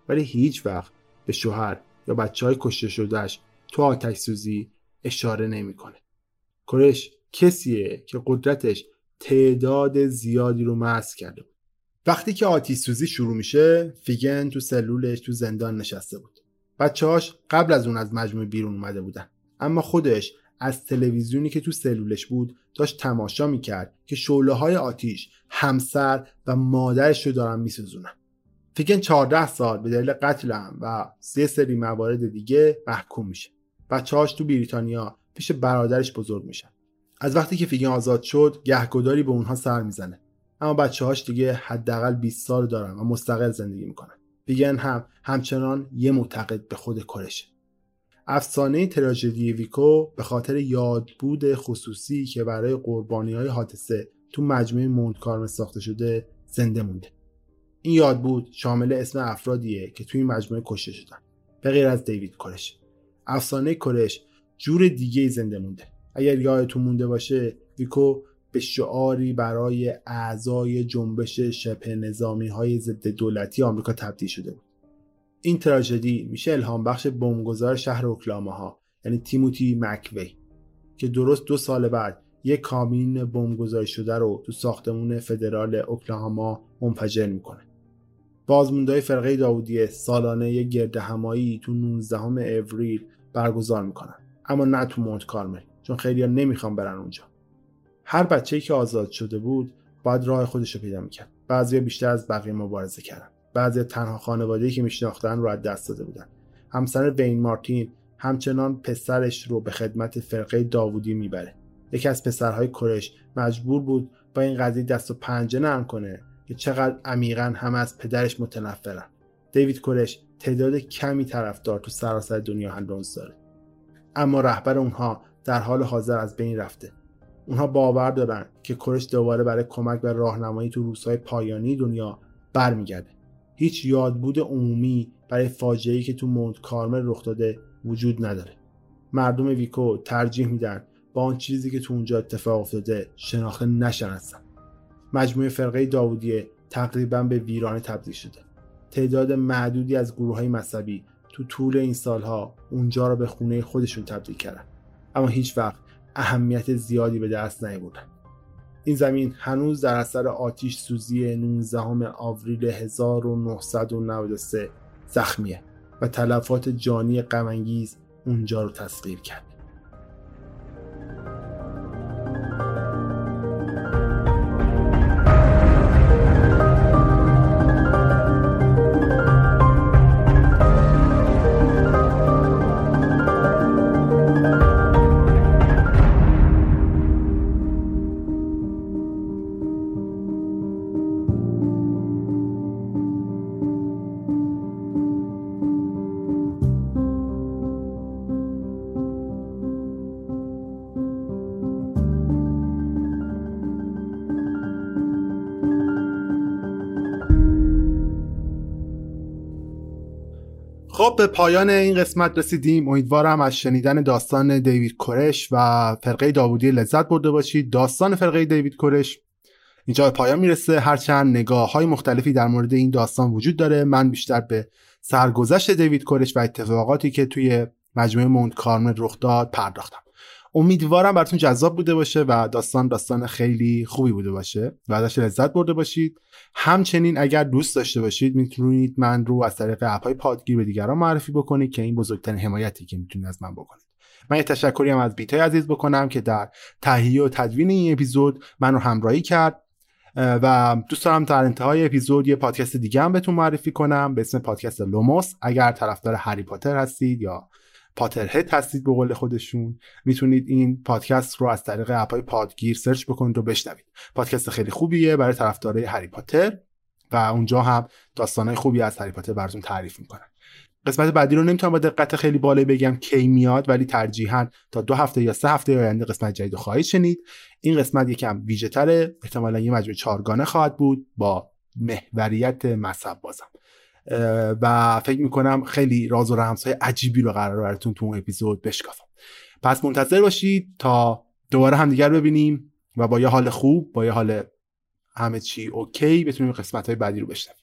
ولی هیچ وقت به شوهر یا بچه های کشته شدهش تو آتش سوزی اشاره نمی‌کنه. کرش کسیه که قدرتش تعداد زیادی رو محض کرده بود. وقتی که آتیش سوزی شروع میشه فیگن تو سلولش تو زندان نشسته بود. بچه‌هاش قبل از اون از مجموعه بیرون اومده بودن. اما خودش از تلویزیونی که تو سلولش بود داشت تماشا می‌کرد که شعله های آتیش همسر و مادرش رو دارن میسوزونن. فیگن 14 سال به دلیل قتل هم و سه سری موارد دیگه محکوم میشه. بچه‌هاش تو بریتانیا پیش برادرش بزرگ میشن. از وقتی که فیگن آزاد شد گهگداری به اونها سر می‌زنه. اما بچه‌هاش دیگه حداقل 20 سال دارن و مستقل زندگی می‌کنن. فیگن هم همچنان یه معتقد به خود کارشه افسانه تراژدی ویکو به خاطر یادبود خصوصی که برای قربانی های حادثه تو مجموعه مونتکارم ساخته شده زنده مونده. این یاد بود شامل اسم افرادیه که توی مجموعه کشته شدن. به غیر از دیوید کورش. افسانه کورش جور دیگه زنده مونده. اگر یادتون مونده باشه ویکو به شعاری برای اعضای جنبش شبه نظامی های ضد دولتی آمریکا تبدیل شده بود. این تراژدی میشه الهام بخش بمبگذار شهر اوکلاهاما یعنی تیموتی مکوی که درست دو سال بعد یک کامین بمبگذاری شده رو تو ساختمون فدرال اوکلاهاما منفجر می‌کنه. بازموندهای فرقه داودی سالانه گرد همایی تو 19 اوریل برگزار می‌کنن. اما نه تو مونت کارمل چون خیلی نمی‌خوان برن اونجا. هر بچه که آزاد شده بود باید راه خودش رو پیدا می‌کرد. بعضی بیشتر از بقیه مبارزه کردن. بعضی تنها خانواده‌ای که میشناختن رو از دست داده بودن. همسر وین مارتین همچنان پسرش رو به خدمت فرقه داوودی می‌بره. یکی از پسرهای کرش مجبور بود با این قضیه دست و پنجه نرم کنه که چقدر عمیقا هم از پدرش متنفرن. دیوید کرش تعداد کمی طرفدار تو سراسر دنیا هنوز داره. اما رهبر اونها در حال حاضر از بین رفته. اونها باور دارن که کرش دوباره برای کمک به راهنمایی تو روزهای پایانی دنیا برمیگرده. هیچ یادبود عمومی برای فاجعه‌ای که تو مونت کارمل رخ داده وجود نداره. مردم ویکو ترجیح میدن با آن چیزی که تو اونجا اتفاق افتاده شناخته نشن هستن مجموعه فرقه داودیه تقریبا به ویرانه تبدیل شده. تعداد معدودی از گروه های مذهبی تو طول این سالها اونجا رو به خونه خودشون تبدیل کردن. اما هیچ وقت اهمیت زیادی به دست نیاوردن. این زمین هنوز در اثر آتیش سوزی 19 آوریل 1993 زخمیه و تلفات جانی غمانگیز اونجا رو تسخیر کرد. پایان این قسمت رسیدیم. امیدوارم از شنیدن داستان دیوید کورش و فرقه داوودی لذت برده باشید. داستان فرقه دیوید کورش اینجا به پایان می‌رسه. هرچند نگاه های مختلفی در مورد این داستان وجود داره من بیشتر به سرگذشت دیوید کورش و اتفاقاتی که توی مجموعه مونت کارمل رخ داد پرداختم. امیدوارم براتون جذاب بوده باشه و داستان داستان خیلی خوبی بوده باشه و ازش لذت برده باشید. همچنین اگر دوست داشته باشید می‌تونید من رو از طریق اپ های پادگیر به دیگران معرفی بکنید که این بزرگترین حمایتی که می‌تونید از من بکنید. من یه تشکری هم از بیتای عزیز بکنم که در تهیه و تدوین این اپیزود من رو همراهی کرد. و دوست دارم در انتهای اپیزود یه پادکست دیگه هم بهتون معرفی کنم به اسم پادکست لوموس. اگر طرفدار هری پاتر هستید یا Potterhead هستید به قول خودشون. می‌تونید این پادکست رو از طریق اپای پادگیر سرچ بکنید و بشنوید. پادکست خیلی خوبیه برای طرفدارای هری پاتر و اونجا هم داستانهای خوبی از هری پاتر براتون تعریف می‌کنن قسمت بعدی رو نمی‌تونم با دقت خیلی بالایی بگم کی میاد ولی ترجیحاً تا دو هفته یا سه هفته آینده قسمت جدید خواهید شنید. این قسمت یکم ویژه تره احتمالا یه مجموعه چارگانه خواهد بود با محوریت مذهب بازم و فکر می‌کنم خیلی راز و رمزهای عجیبی رو قرار براتون تو اون اپیزود بشکافم. پس منتظر باشید تا دوباره همدیگر ببینیم و با یه حال خوب با یه حال همه چی اوکی بتونیم قسمت های بعدی رو بشنویم.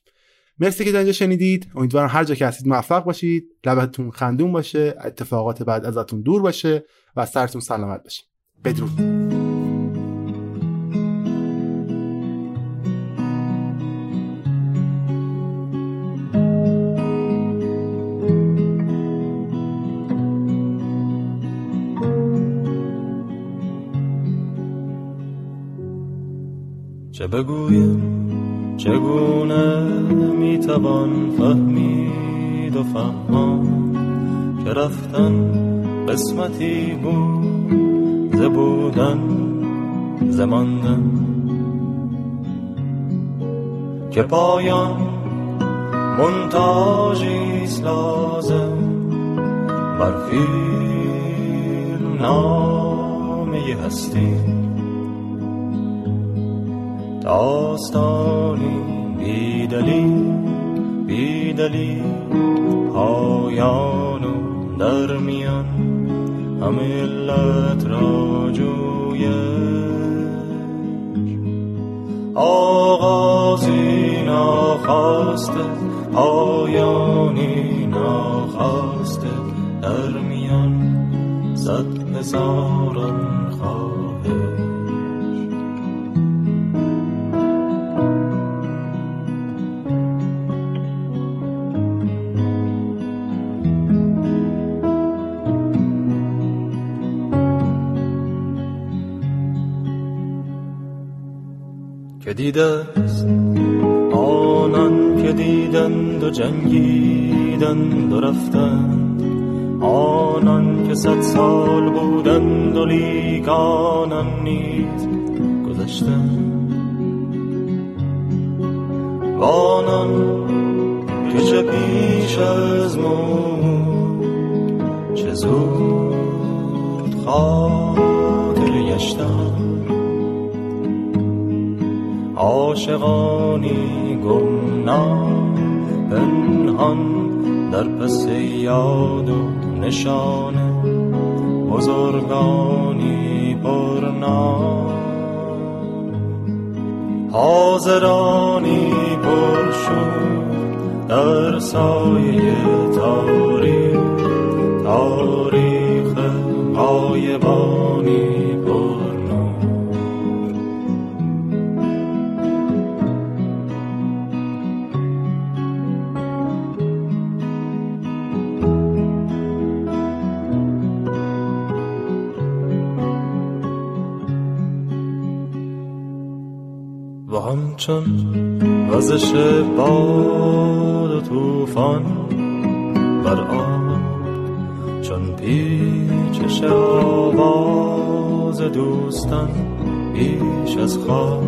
مرسی که اینجا شنیدید. امیدوارم هر جا که هستید موفق باشید. لبتون خندون باشه اتفاقات بعد ازتون دور باشه و سرتون سلامت باشه. بدرود. بگویم چگونه می‌توان فهمید و فهمان که رفتن قسمتی بود زبودن زماندن که پایان منتاجیست لازم بر فیلم نامه هستی. داستانی بیدلی بیدلی پایان و در میان همه علت را جوید آغازی ناخواسته پایانی ناخواسته در میان صد هزاران دیده است آنان که دیدند و جنگیدند و رفتند. آنان که صد سال بودند و لیک آنان نیز گذشتند. و آنان که چه پیش از مرد چه زود خاطر گشتند. عاشقانی گمنام پنهان در پس یاد و نشان بزرگانی پرنام. حاضرانی پرشور در سایه تاریخ تاریخ و همچون وزش باد و توفان بر آب چون پیچش آواز دوستان بیش از خواب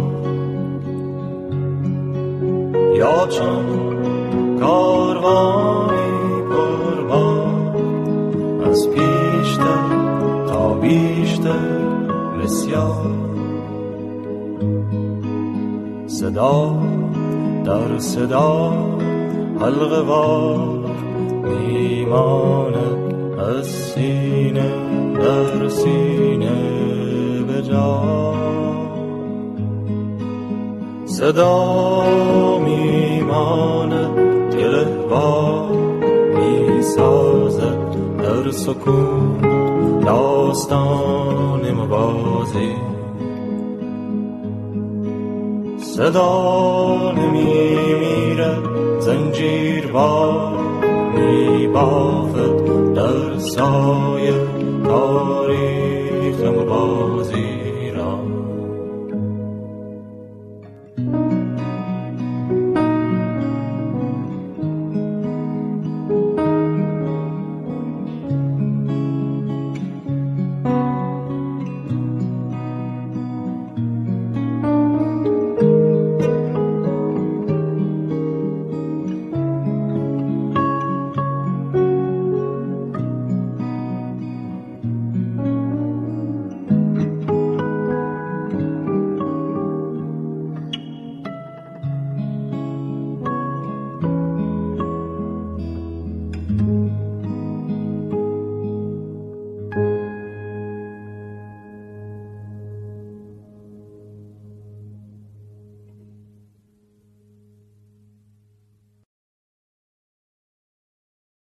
یا چون کاروانی پربار از پیشتر تا بیشتر بسیار. صدا در صدا حلقه وار میماند از سینه در سینه به جا. صدا میماند گله بار می‌سازد در سکون داستان مبازی. صدا نمی میرد زنجیر با می بافد در سایه تاریک